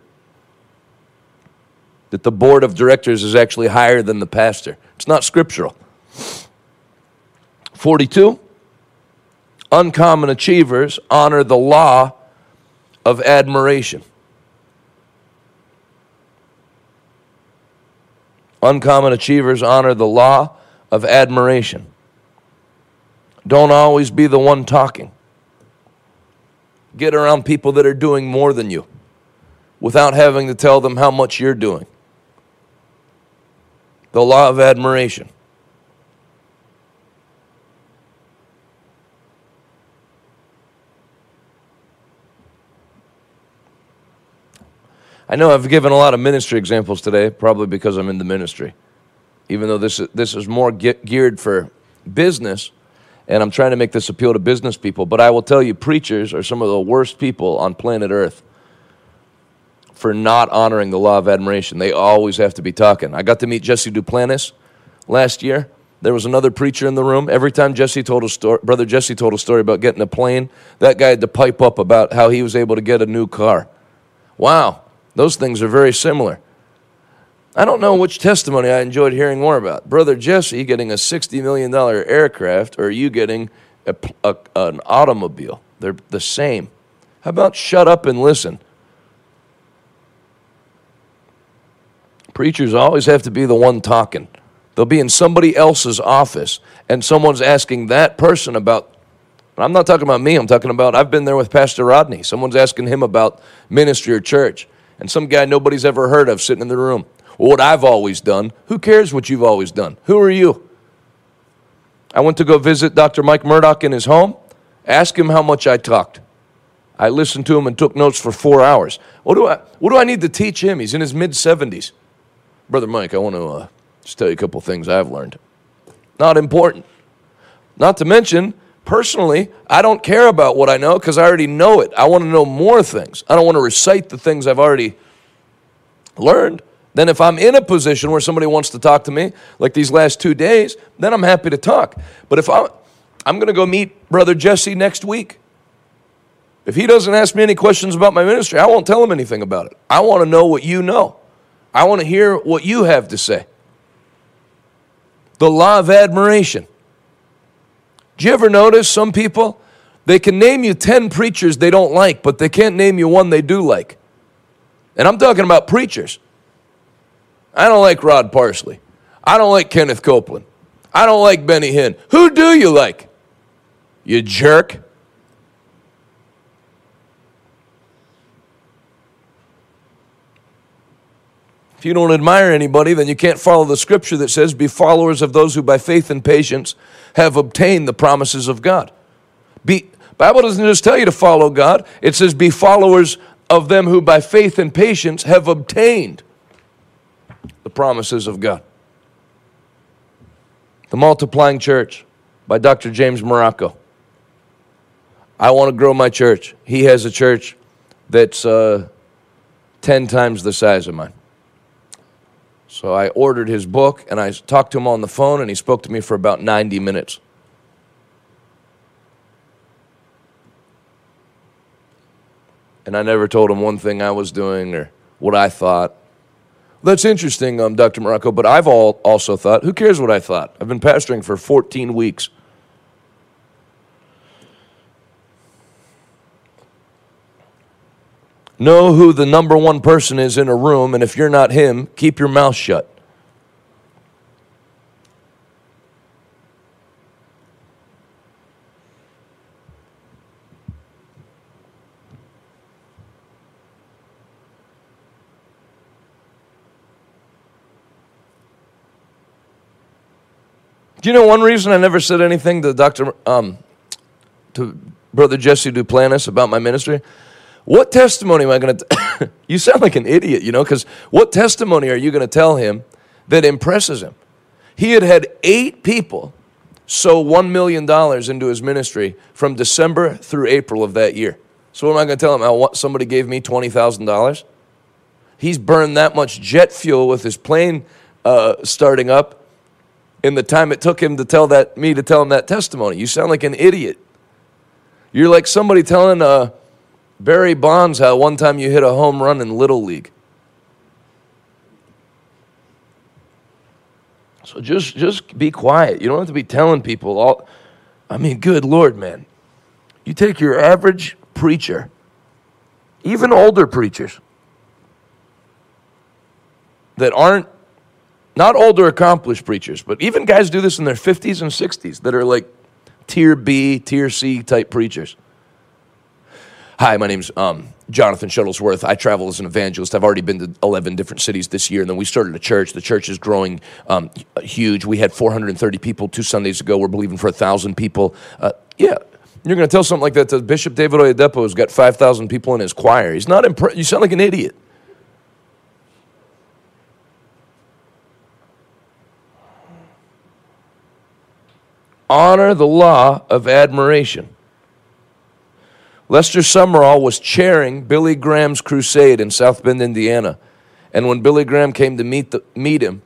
That the board of directors is actually higher than the pastor. It's not scriptural. 42. Uncommon achievers honor the law of admiration. Uncommon achievers honor the law of admiration. Don't always be the one talking. Get around people that are doing more than you without having to tell them how much you're doing. The law of admiration. I know I've given a lot of ministry examples today, probably because I'm in the ministry. Even though this, this is more geared for business, and I'm trying to make this appeal to business people, but I will tell you, preachers are some of the worst people on planet Earth for not honoring the law of admiration. They always have to be talking. I got to meet Jesse Duplantis last year. There was another preacher in the room. Every time Jesse told a story, brother Jesse told a story about getting a plane, that guy had to pipe up about how he was able to get a new car. Wow, those things are very similar. I don't know which testimony I enjoyed hearing more about. Brother Jesse getting a $60 million aircraft or you getting a, a, an automobile. They're the same. How about shut up and listen? Preachers always have to be the one talking. They'll be in somebody else's office and someone's asking that person about I'm not talking about me, I'm talking about I've been there with Pastor Rodney. Someone's asking him about ministry or church. And some guy nobody's ever heard of sitting in the room what I've always done. Who cares what you've always done? Who are you? I went to go visit Dr. Mike Murdock in his home. Ask him how much I talked. I listened to him and took notes for four hours. What do I, what do I need to teach him? He's in his mid 70s. Brother Mike, I want to uh, just tell you a couple things I've learned. Not important. Not to mention, personally, I don't care about what I know because I already know it. I want to know more things. I don't want to recite the things I've already learned. Then, if I'm in a position where somebody wants to talk to me, like these last two days, then I'm happy to talk. But if I'm, I'm going to go meet Brother Jesse next week. If he doesn't ask me any questions about my ministry, I won't tell him anything about it. I want to know what you know. I want to hear what you have to say. The law of admiration. Do you ever notice some people, they can name you 10 preachers they don't like, but they can't name you one they do like? And I'm talking about preachers. I don't like Rod Parsley. I don't like Kenneth Copeland. I don't like Benny Hinn. Who do you like? You jerk. If you don't admire anybody, then you can't follow the scripture that says, Be followers of those who by faith and patience have obtained the promises of God. Be, Bible doesn't just tell you to follow God, it says, Be followers of them who by faith and patience have obtained the promises of God. The Multiplying Church by Dr. James Marocco. I want to grow my church. He has a church that's uh, 10 times the size of mine. So I ordered his book and I talked to him on the phone and he spoke to me for about 90 minutes. And I never told him one thing I was doing or what I thought. That's interesting, um, Dr. Marocco, but I've all also thought, who cares what I thought? I've been pastoring for 14 weeks. Know who the number one person is in a room, and if you're not him, keep your mouth shut. Do you know one reason I never said anything to Dr. Um, to Brother Jesse Duplantis about my ministry? What testimony am I going to? you sound like an idiot, you know, because what testimony are you going to tell him that impresses him? He had had eight people sow $1 million into his ministry from December through April of that year. So, what am I going to tell him? How somebody gave me $20,000? He's burned that much jet fuel with his plane uh, starting up in the time it took him to tell that me to tell him that testimony. You sound like an idiot. You're like somebody telling uh, Barry Bonds how one time you hit a home run in Little League. So just just be quiet. You don't have to be telling people all I mean, good lord, man. You take your average preacher, even older preachers that aren't not older accomplished preachers, but even guys do this in their 50s and 60s that are like tier B, tier C type preachers. Hi, my name's um, Jonathan Shuttlesworth. I travel as an evangelist. I've already been to 11 different cities this year, and then we started a church. The church is growing um, huge. We had 430 people two Sundays ago. We're believing for 1,000 people. Uh, yeah, you're going to tell something like that to Bishop David Oyedepo, who's got 5,000 people in his choir. He's not impressed. You sound like an idiot. Honor the law of admiration. Lester Sumrall was chairing Billy Graham's crusade in South Bend, Indiana. And when Billy Graham came to meet, the, meet him,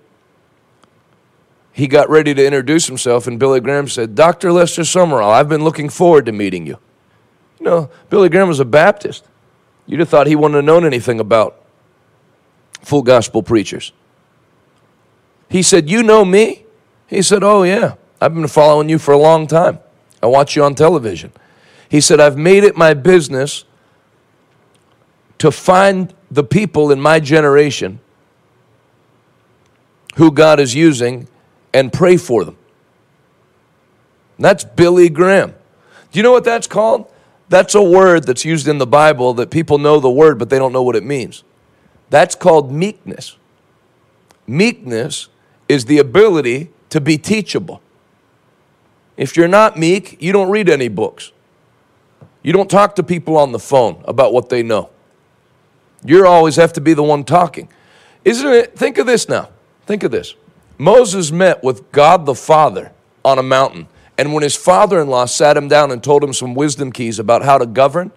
he got ready to introduce himself, and Billy Graham said, Dr. Lester Sumrall, I've been looking forward to meeting you. You know, Billy Graham was a Baptist. You'd have thought he wouldn't have known anything about full gospel preachers. He said, You know me? He said, Oh, yeah. I've been following you for a long time. I watch you on television. He said, I've made it my business to find the people in my generation who God is using and pray for them. That's Billy Graham. Do you know what that's called? That's a word that's used in the Bible that people know the word, but they don't know what it means. That's called meekness. Meekness is the ability to be teachable. If you're not meek, you don't read any books. You don't talk to people on the phone about what they know. You always have to be the one talking. Isn't it? Think of this now. Think of this. Moses met with God the Father on a mountain. And when his father in law sat him down and told him some wisdom keys about how to govern,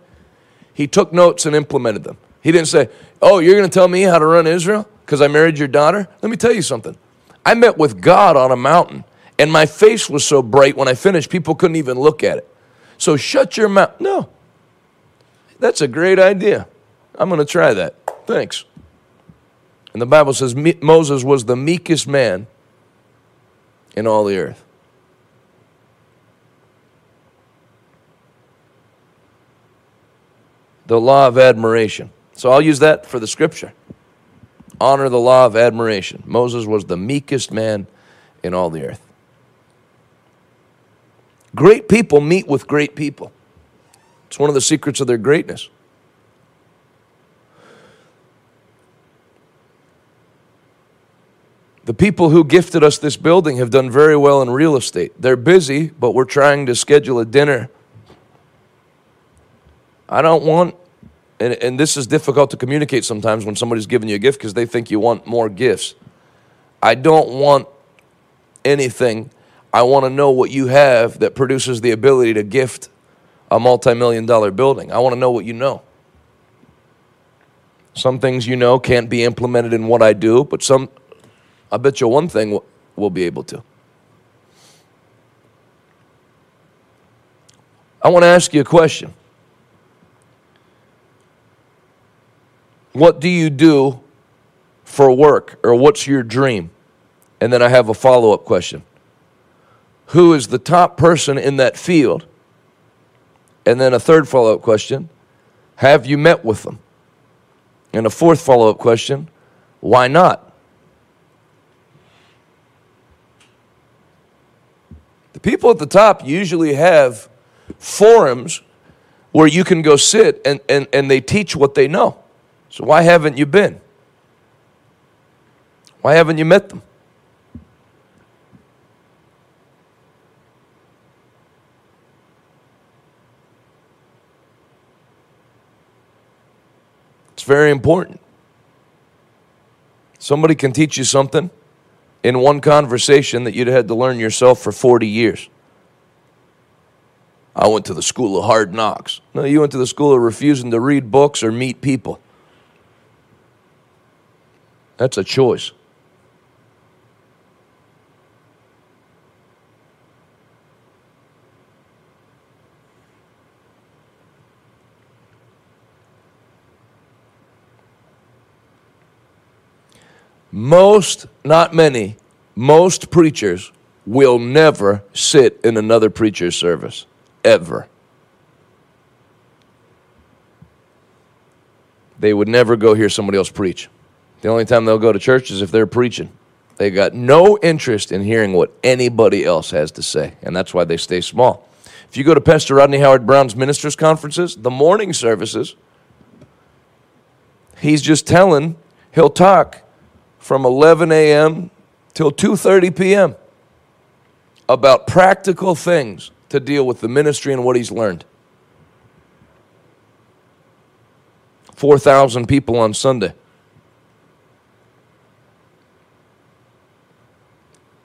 he took notes and implemented them. He didn't say, Oh, you're going to tell me how to run Israel because I married your daughter? Let me tell you something. I met with God on a mountain and my face was so bright when I finished, people couldn't even look at it. So shut your mouth. No. That's a great idea. I'm going to try that. Thanks. And the Bible says Moses was the meekest man in all the earth. The law of admiration. So I'll use that for the scripture. Honor the law of admiration. Moses was the meekest man in all the earth. Great people meet with great people. It's one of the secrets of their greatness. The people who gifted us this building have done very well in real estate. They're busy, but we're trying to schedule a dinner. I don't want and, and this is difficult to communicate sometimes when somebody's giving you a gift because they think you want more gifts. I don't want anything. I want to know what you have that produces the ability to gift a multi million dollar building. I want to know what you know. Some things you know can't be implemented in what I do, but some, I bet you one thing we'll be able to. I want to ask you a question. What do you do for work, or what's your dream? And then I have a follow up question Who is the top person in that field? And then a third follow up question Have you met with them? And a fourth follow up question Why not? The people at the top usually have forums where you can go sit and, and, and they teach what they know. So why haven't you been? Why haven't you met them? Very important. Somebody can teach you something in one conversation that you'd had to learn yourself for 40 years. I went to the school of hard knocks. No, you went to the school of refusing to read books or meet people. That's a choice. Most, not many, most preachers will never sit in another preacher's service, ever. They would never go hear somebody else preach. The only time they'll go to church is if they're preaching. They've got no interest in hearing what anybody else has to say, and that's why they stay small. If you go to Pastor Rodney Howard-Browne's ministers' conferences, the morning services, he's just telling, he'll talk from 11 a.m. till 2:30 p.m. about practical things to deal with the ministry and what he's learned. 4,000 people on Sunday.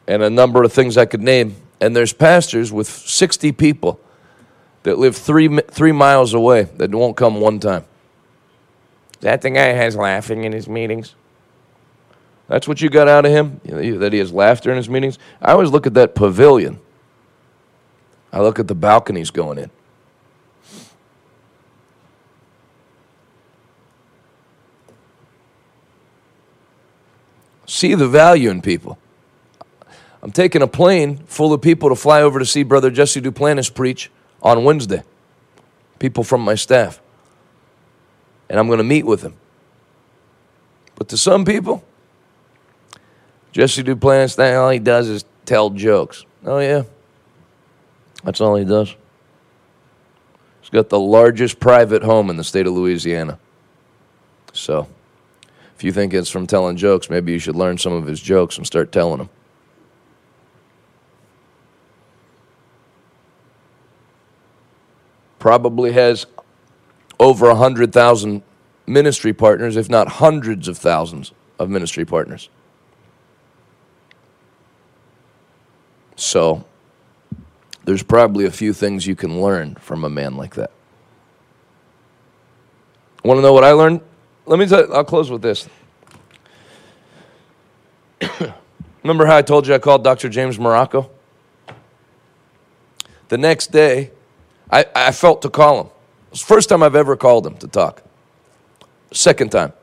and a number of things I could name. And there's pastors with 60 people that live three, three miles away that won't come one time. That the guy has laughing in his meetings. That's what you got out of him? that he has laughter in his meetings? I always look at that pavilion. I look at the balconies going in. See the value in people. I'm taking a plane full of people to fly over to see Brother Jesse Duplantis preach on Wednesday. People from my staff. And I'm going to meet with him. But to some people, Jesse Duplantis, that all he does is tell jokes. Oh, yeah. That's all he does. He's got the largest private home in the state of Louisiana. So, if you think it's from telling jokes, maybe you should learn some of his jokes and start telling them. probably has over 100,000 ministry partners, if not hundreds of thousands of ministry partners. So, there's probably a few things you can learn from a man like that. Want to know what I learned? Let me tell you, I'll close with this. Remember how I told you I called Dr. James Marocco? The next day, I, I felt to call him. It was the first time I've ever called him to talk. Second time.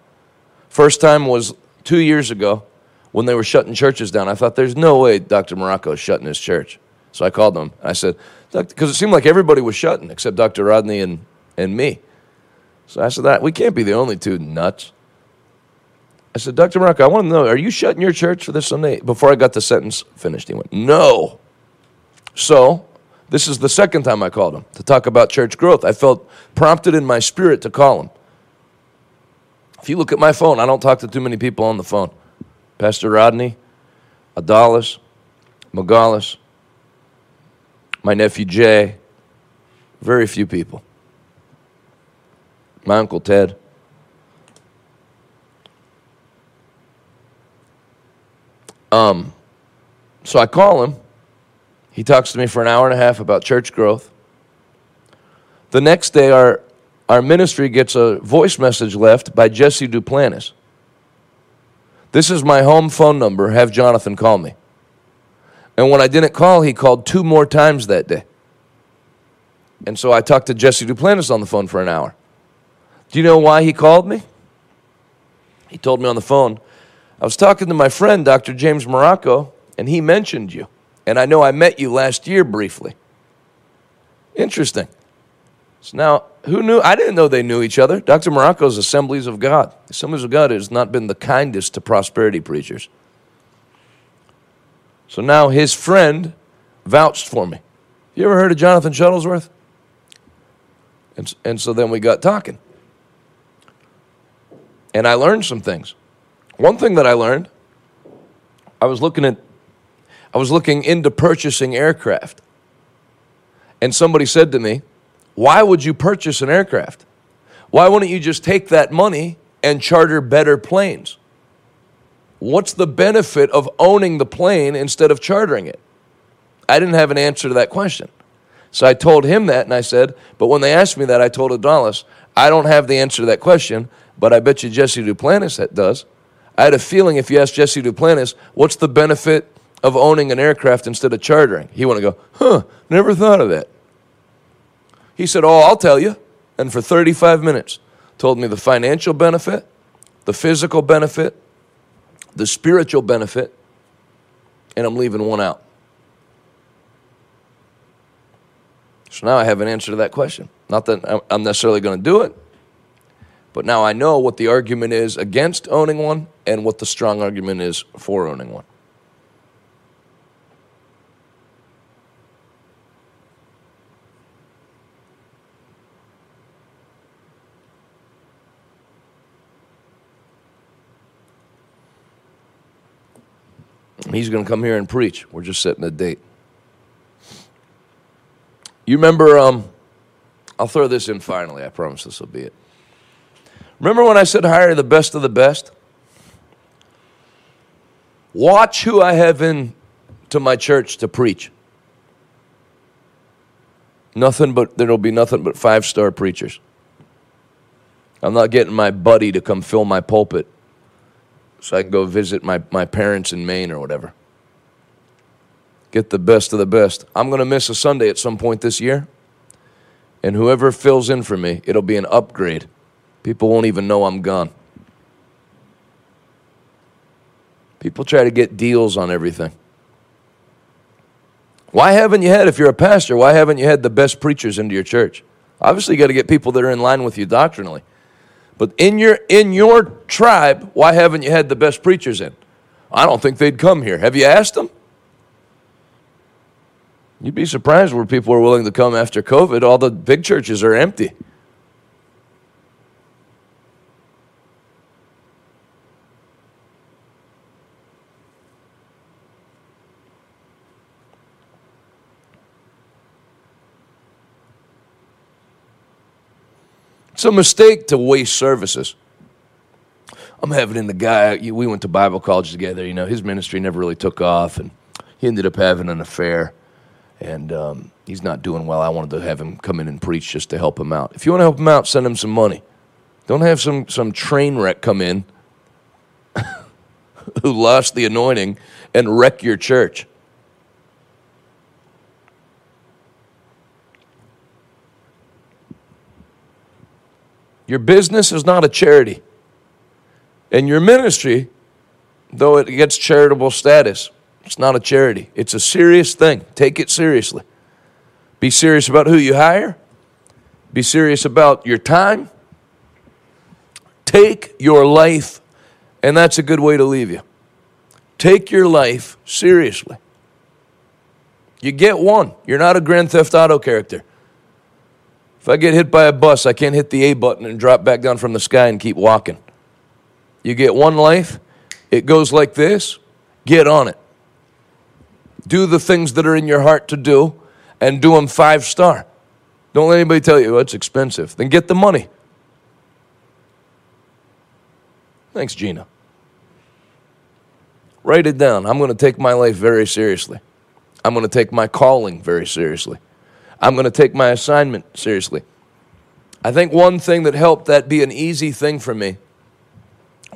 First time was two years ago when they were shutting churches down. I thought, there's no way Dr. Marocco is shutting his church. So I called him. I said, because it seemed like everybody was shutting except Dr. Rodney and, and me. So I said, that we can't be the only two nuts. I said, Dr. Marocco, I want to know, are you shutting your church for this Sunday? Before I got the sentence finished, he went, no. So this is the second time I called him to talk about church growth. I felt prompted in my spirit to call him. If you look at my phone, I don't talk to too many people on the phone. Pastor Rodney, Adalis, Magalis, my nephew Jay, very few people. my Uncle Ted. Um, so I call him. He talks to me for an hour and a half about church growth. The next day, our, our ministry gets a voice message left by Jesse Duplantis. This is my home phone number. Have Jonathan call me. And when I didn't call, he called two more times that day. And so I talked to Jesse Duplantis on the phone for an hour. Do you know why he called me? He told me on the phone, I was talking to my friend, Dr. James Marocco, and he mentioned you. And I know I met you last year briefly. Interesting. So now, who knew? I didn't know they knew each other. Dr. Marocco's Assemblies of God. Assemblies of God has not been the kindest to prosperity preachers. So now his friend vouched for me. You ever heard of Jonathan Shuttlesworth? And, and so then we got talking. And I learned some things. One thing that I learned, I was looking at I was looking into purchasing aircraft. And somebody said to me, Why would you purchase an aircraft? Why wouldn't you just take that money and charter better planes? What's the benefit of owning the plane instead of chartering it? I didn't have an answer to that question. So I told him that and I said, But when they asked me that, I told Adalis, I don't have the answer to that question, but I bet you Jesse Duplantis that does. I had a feeling if you asked Jesse Duplantis, what's the benefit of owning an aircraft instead of chartering? He want to go, huh, never thought of that. He said, oh, I'll tell you. And for 35 minutes, told me the financial benefit, the physical benefit, the spiritual benefit, and I'm leaving one out. So now I have an answer to that question. Not that I'm necessarily going to do it, but now I know what the argument is against owning one and what the strong argument is for owning one. He's going to come here and preach. We're just setting a date. You remember, um, I'll throw this in finally. I promise this will be it. Remember when I said hire the best of the best? Watch who I have in to my church to preach. Nothing but, there'll be nothing but five star preachers. I'm not getting my buddy to come fill my pulpit so I can go visit my, my parents in Maine or whatever. Get the best of the best. I'm going to miss a Sunday at some point this year. And whoever fills in for me, it'll be an upgrade. People won't even know I'm gone. People try to get deals on everything. Why haven't you had, if you're a pastor, why haven't you had the best preachers into your church? Obviously, you got to get people that are in line with you doctrinally. But in your in your tribe, why haven't you had the best preachers in? I don't think they'd come here. Have you asked them? You'd be surprised where people are willing to come after COVID. All the big churches are empty. It's a mistake to waste services. I'm having in the guy, we went to Bible college together, you know, his ministry never really took off, and he ended up having an affair, and um, he's not doing well. I wanted to have him come in and preach just to help him out. If you want to help him out, send him some money. Don't have some, some train wreck come in who lost the anointing and wreck your church. Your business is not a charity. And your ministry, though it gets charitable status, it's not a charity. It's a serious thing. Take it seriously. Be serious about who you hire. Be serious about your time. Take your life, and that's a good way to leave you. Take your life seriously. You get one. You're not a Grand Theft Auto character. If I get hit by a bus, I can't hit the A button and drop back down from the sky and keep walking. You get one life, it goes like this get on it. Do the things that are in your heart to do and do them five star. Don't let anybody tell you oh, it's expensive. Then get the money. Thanks, Gina. Write it down. I'm going to take my life very seriously. I'm going to take my calling very seriously. I'm going to take my assignment seriously. I think one thing that helped that be an easy thing for me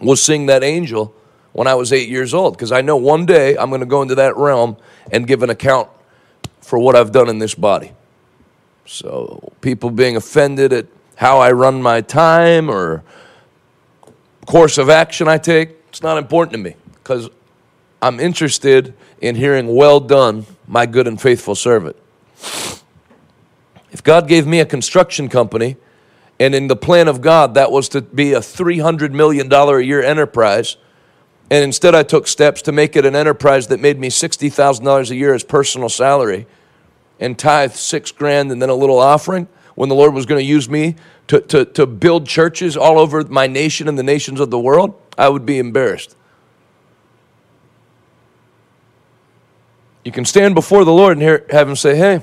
was seeing that angel when I was eight years old, because I know one day I'm going to go into that realm and give an account for what I've done in this body. So, people being offended at how I run my time or course of action I take, it's not important to me because I'm interested in hearing, Well done, my good and faithful servant. If God gave me a construction company, and in the plan of God, that was to be a $300 million a year enterprise, and instead I took steps to make it an enterprise that made me $60,000 a year as personal salary and tithe six grand and then a little offering when the Lord was going to use me to, to, to build churches all over my nation and the nations of the world, I would be embarrassed. You can stand before the Lord and hear, have Him say, Hey,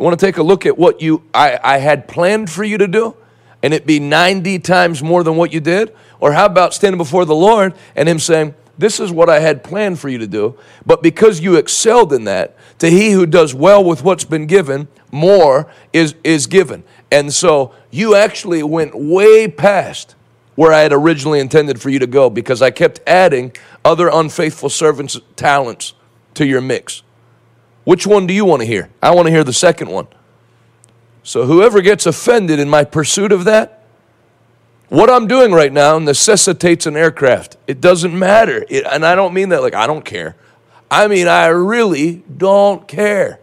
you want to take a look at what you I, I had planned for you to do? And it be 90 times more than what you did? Or how about standing before the Lord and Him saying, This is what I had planned for you to do, but because you excelled in that, to he who does well with what's been given, more is, is given. And so you actually went way past where I had originally intended for you to go because I kept adding other unfaithful servants' talents to your mix. Which one do you want to hear? I want to hear the second one. So, whoever gets offended in my pursuit of that, what I'm doing right now necessitates an aircraft. It doesn't matter. It, and I don't mean that like I don't care. I mean, I really don't care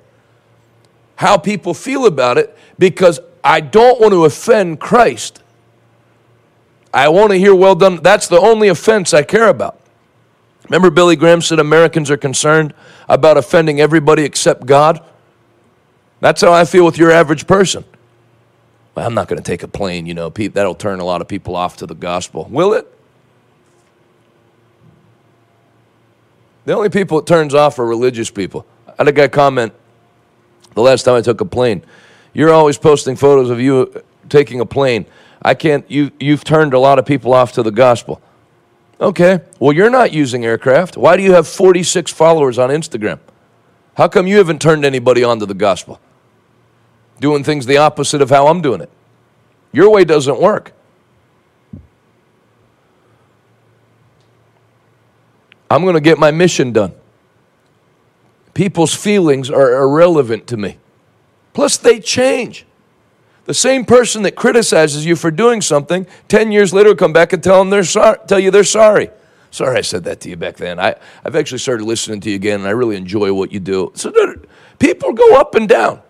how people feel about it because I don't want to offend Christ. I want to hear, well done. That's the only offense I care about. Remember, Billy Graham said Americans are concerned about offending everybody except God? That's how I feel with your average person. Well, I'm not going to take a plane, you know, that'll turn a lot of people off to the gospel. Will it? The only people it turns off are religious people. I had a guy comment the last time I took a plane. You're always posting photos of you taking a plane. I can't, you, you've turned a lot of people off to the gospel. Okay, well, you're not using aircraft. Why do you have 46 followers on Instagram? How come you haven't turned anybody on to the gospel? Doing things the opposite of how I'm doing it. Your way doesn't work. I'm going to get my mission done. People's feelings are irrelevant to me. Plus, they change. The same person that criticizes you for doing something, 10 years later, will come back and tell, them they're sorry, tell you they're sorry. Sorry I said that to you back then. I, I've actually started listening to you again, and I really enjoy what you do. So people go up and down.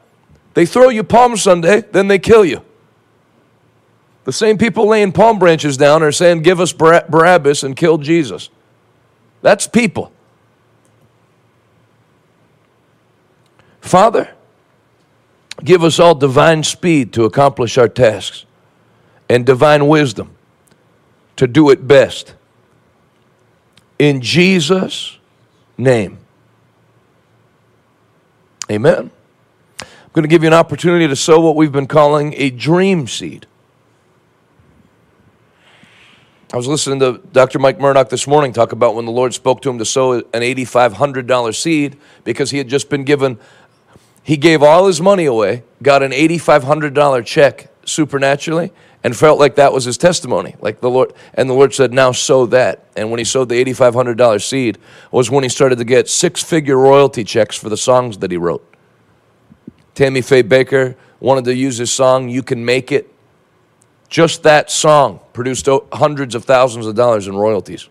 They throw you Palm Sunday, then they kill you. The same people laying palm branches down are saying, Give us Barabbas and kill Jesus. That's people. Father, give us all divine speed to accomplish our tasks and divine wisdom to do it best. In Jesus' name. Amen. I'm going to give you an opportunity to sow what we've been calling a dream seed. I was listening to Dr. Mike Murdock this morning talk about when the Lord spoke to him to sow an $8,500 seed because he had just been given, he gave all his money away, got an $8,500 check supernaturally, and felt like that was his testimony. Like the Lord, and the Lord said, Now sow that. And when he sowed the $8,500 seed, was when he started to get six figure royalty checks for the songs that he wrote. Tammy Faye Bakker wanted to use his song, You Can Make It just that song produced hundreds of thousands of dollars in royalties.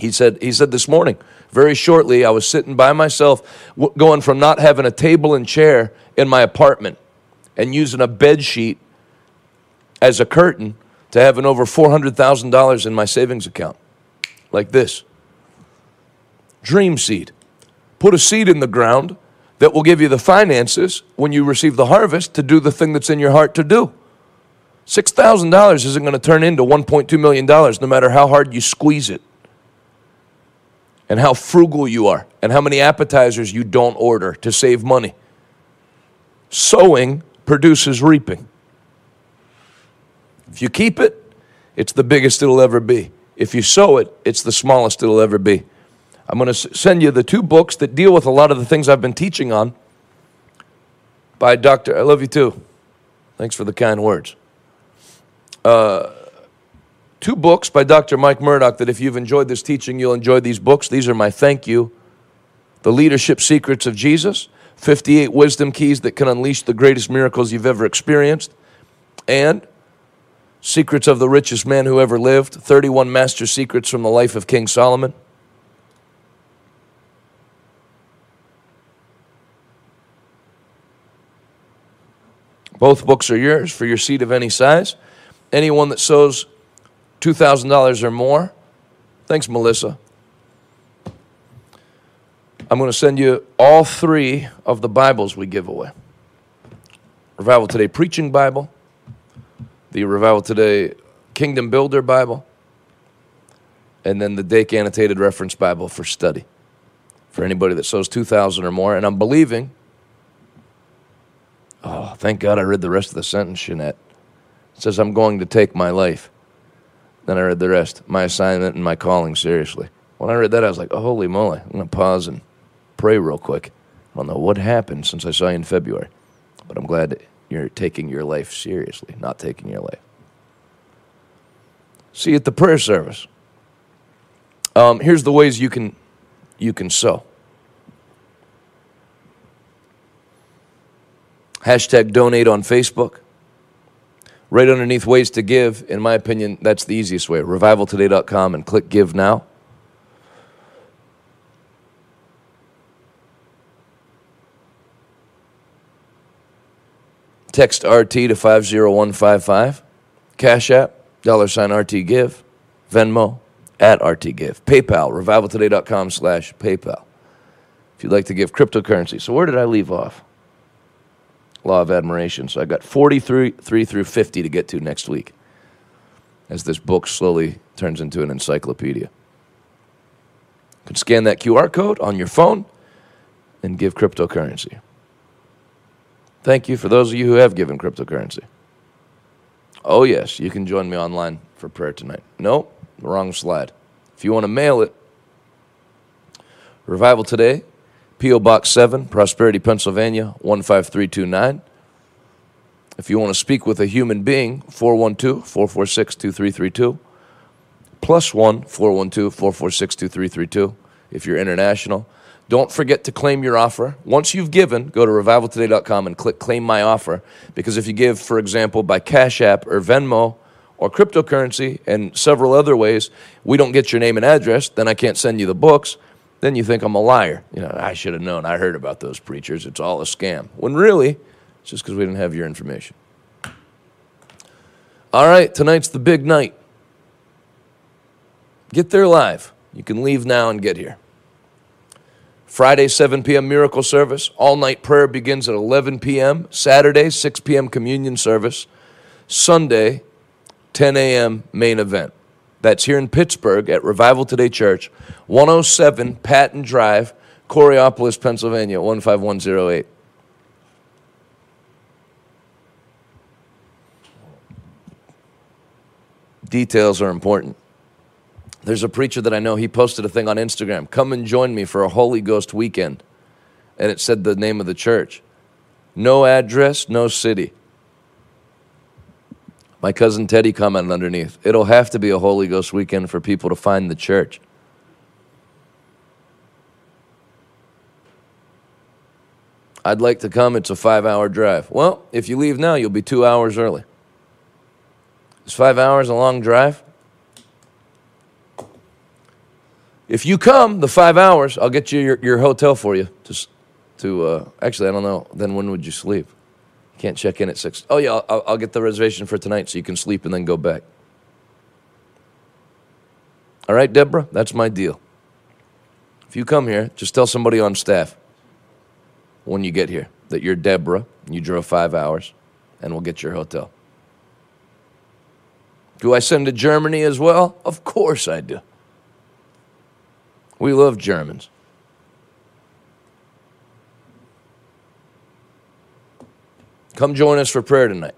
He said, he said this morning, very shortly, I was sitting by myself, going from not having a table and chair in my apartment and using a bed sheet as a curtain to having over $400,000 in my savings account. Like this Dream seed. Put a seed in the ground that will give you the finances when you receive the harvest to do the thing that's in your heart to do. $6,000 isn't going to turn into $1.2 million no matter how hard you squeeze it, and how frugal you are, and how many appetizers you don't order to save money. Sowing produces reaping. If you keep it, it's the biggest it'll ever be. If you sow it, it's the smallest it'll ever be. I'm going to send you the two books that deal with a lot of the things I've been teaching on by Dr. I love you too. Thanks for the kind words. Uh, two books by Dr. Mike Murdock that if you've enjoyed this teaching, you'll enjoy these books. These are my thank you The Leadership Secrets of Jesus, 58 Wisdom Keys that can unleash the greatest miracles you've ever experienced, and Secrets of the Richest Man Who Ever Lived, 31 Master Secrets from the Life of King Solomon. Both books are yours for your seed of any size. Anyone that sows $2,000 or more, thanks, Melissa. I'm going to send you all three of the Bibles we give away Revival Today Preaching Bible, the Revival Today Kingdom Builder Bible, and then the Dake Annotated Reference Bible for study for anybody that sows 2000 or more. And I'm believing Oh, thank God I read the rest of the sentence, Jeanette. It says, I'm going to take my life. Then I read the rest, my assignment and my calling seriously. When I read that, I was like, oh, holy moly. I'm going to pause and pray real quick. I don't know what happened since I saw you in February, but I'm glad you're taking your life seriously, not taking your life. See you at the prayer service. Um, here's the ways you can you can sow. Hashtag donate on Facebook. Right underneath ways to give, in my opinion, that's the easiest way. Revivaltoday.com and click give now. Text RT to 50155. Cash App, dollar sign RT Give. Venmo, at RT Give. PayPal, revivaltoday.com slash PayPal. If you'd like to give cryptocurrency. So where did I leave off? Law of Admiration. So I've got 43 through 50 to get to next week as this book slowly turns into an encyclopedia. You can scan that QR code on your phone and give cryptocurrency. Thank you for those of you who have given cryptocurrency. Oh, yes, you can join me online for prayer tonight. No, wrong slide. If you want to mail it, Revival Today, P.O. Box 7, Prosperity, Pennsylvania 15329. If you want to speak with a human being, 412 446 2332. Plus 1 412 446 2332 if you're international. Don't forget to claim your offer. Once you've given, go to revivaltoday.com and click claim my offer. Because if you give, for example, by Cash App or Venmo or cryptocurrency and several other ways, we don't get your name and address, then I can't send you the books then you think I'm a liar. You know, I should have known. I heard about those preachers. It's all a scam. When really, it's just because we didn't have your information. All right, tonight's the big night. Get there live. You can leave now and get here. Friday, 7 p.m. miracle service. All night prayer begins at 11 p.m. Saturday, 6 p.m. communion service. Sunday, 10 a.m. main event. That's here in Pittsburgh at Revival Today Church, 107 Patton Drive, Coraopolis, Pennsylvania, 15108. Details are important. There's a preacher that I know, he posted a thing on Instagram come and join me for a Holy Ghost weekend. And it said the name of the church. No address, no city. My cousin Teddy commented underneath, it'll have to be a Holy Ghost weekend for people to find the church. I'd like to come. It's a five hour drive. Well, if you leave now, you'll be two hours early. Is five hours a long drive? If you come the five hours, I'll get you your, your hotel for you. To, to uh, actually, I don't know. Then when would you sleep? Can't check in at six. Oh yeah, I'll, I'll get the reservation for tonight so you can sleep and then go back. All right, Deborah, that's my deal. If you come here, just tell somebody on staff when you get here that you're Deborah and you drove five hours, and we'll get your hotel. Do I send to Germany as well? Of course I do. We love Germans. Come join us for prayer tonight.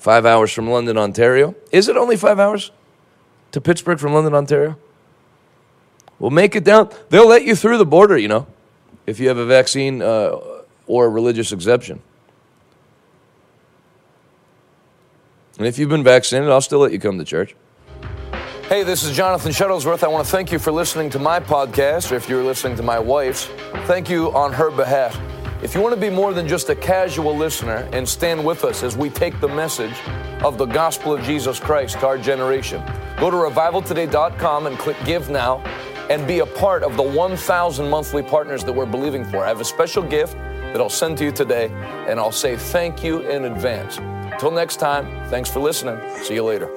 five hours from London, Ontario. Is it only five hours to Pittsburgh from London, Ontario? Well, make it down. They'll let you through the border, you know, if you have a vaccine uh, or a religious exemption. And if you've been vaccinated, I'll still let you come to church. Hey, this is Jonathan Shuttlesworth. I want to thank you for listening to my podcast, or if you're listening to my wife's, thank you on her behalf. If you want to be more than just a casual listener and stand with us as we take the message of the gospel of Jesus Christ to our generation, go to revivaltoday.com and click Give Now and be a part of the 1,000 monthly partners that we're believing for. I have a special gift that I'll send to you today, and I'll say thank you in advance. Until next time, thanks for listening. See you later.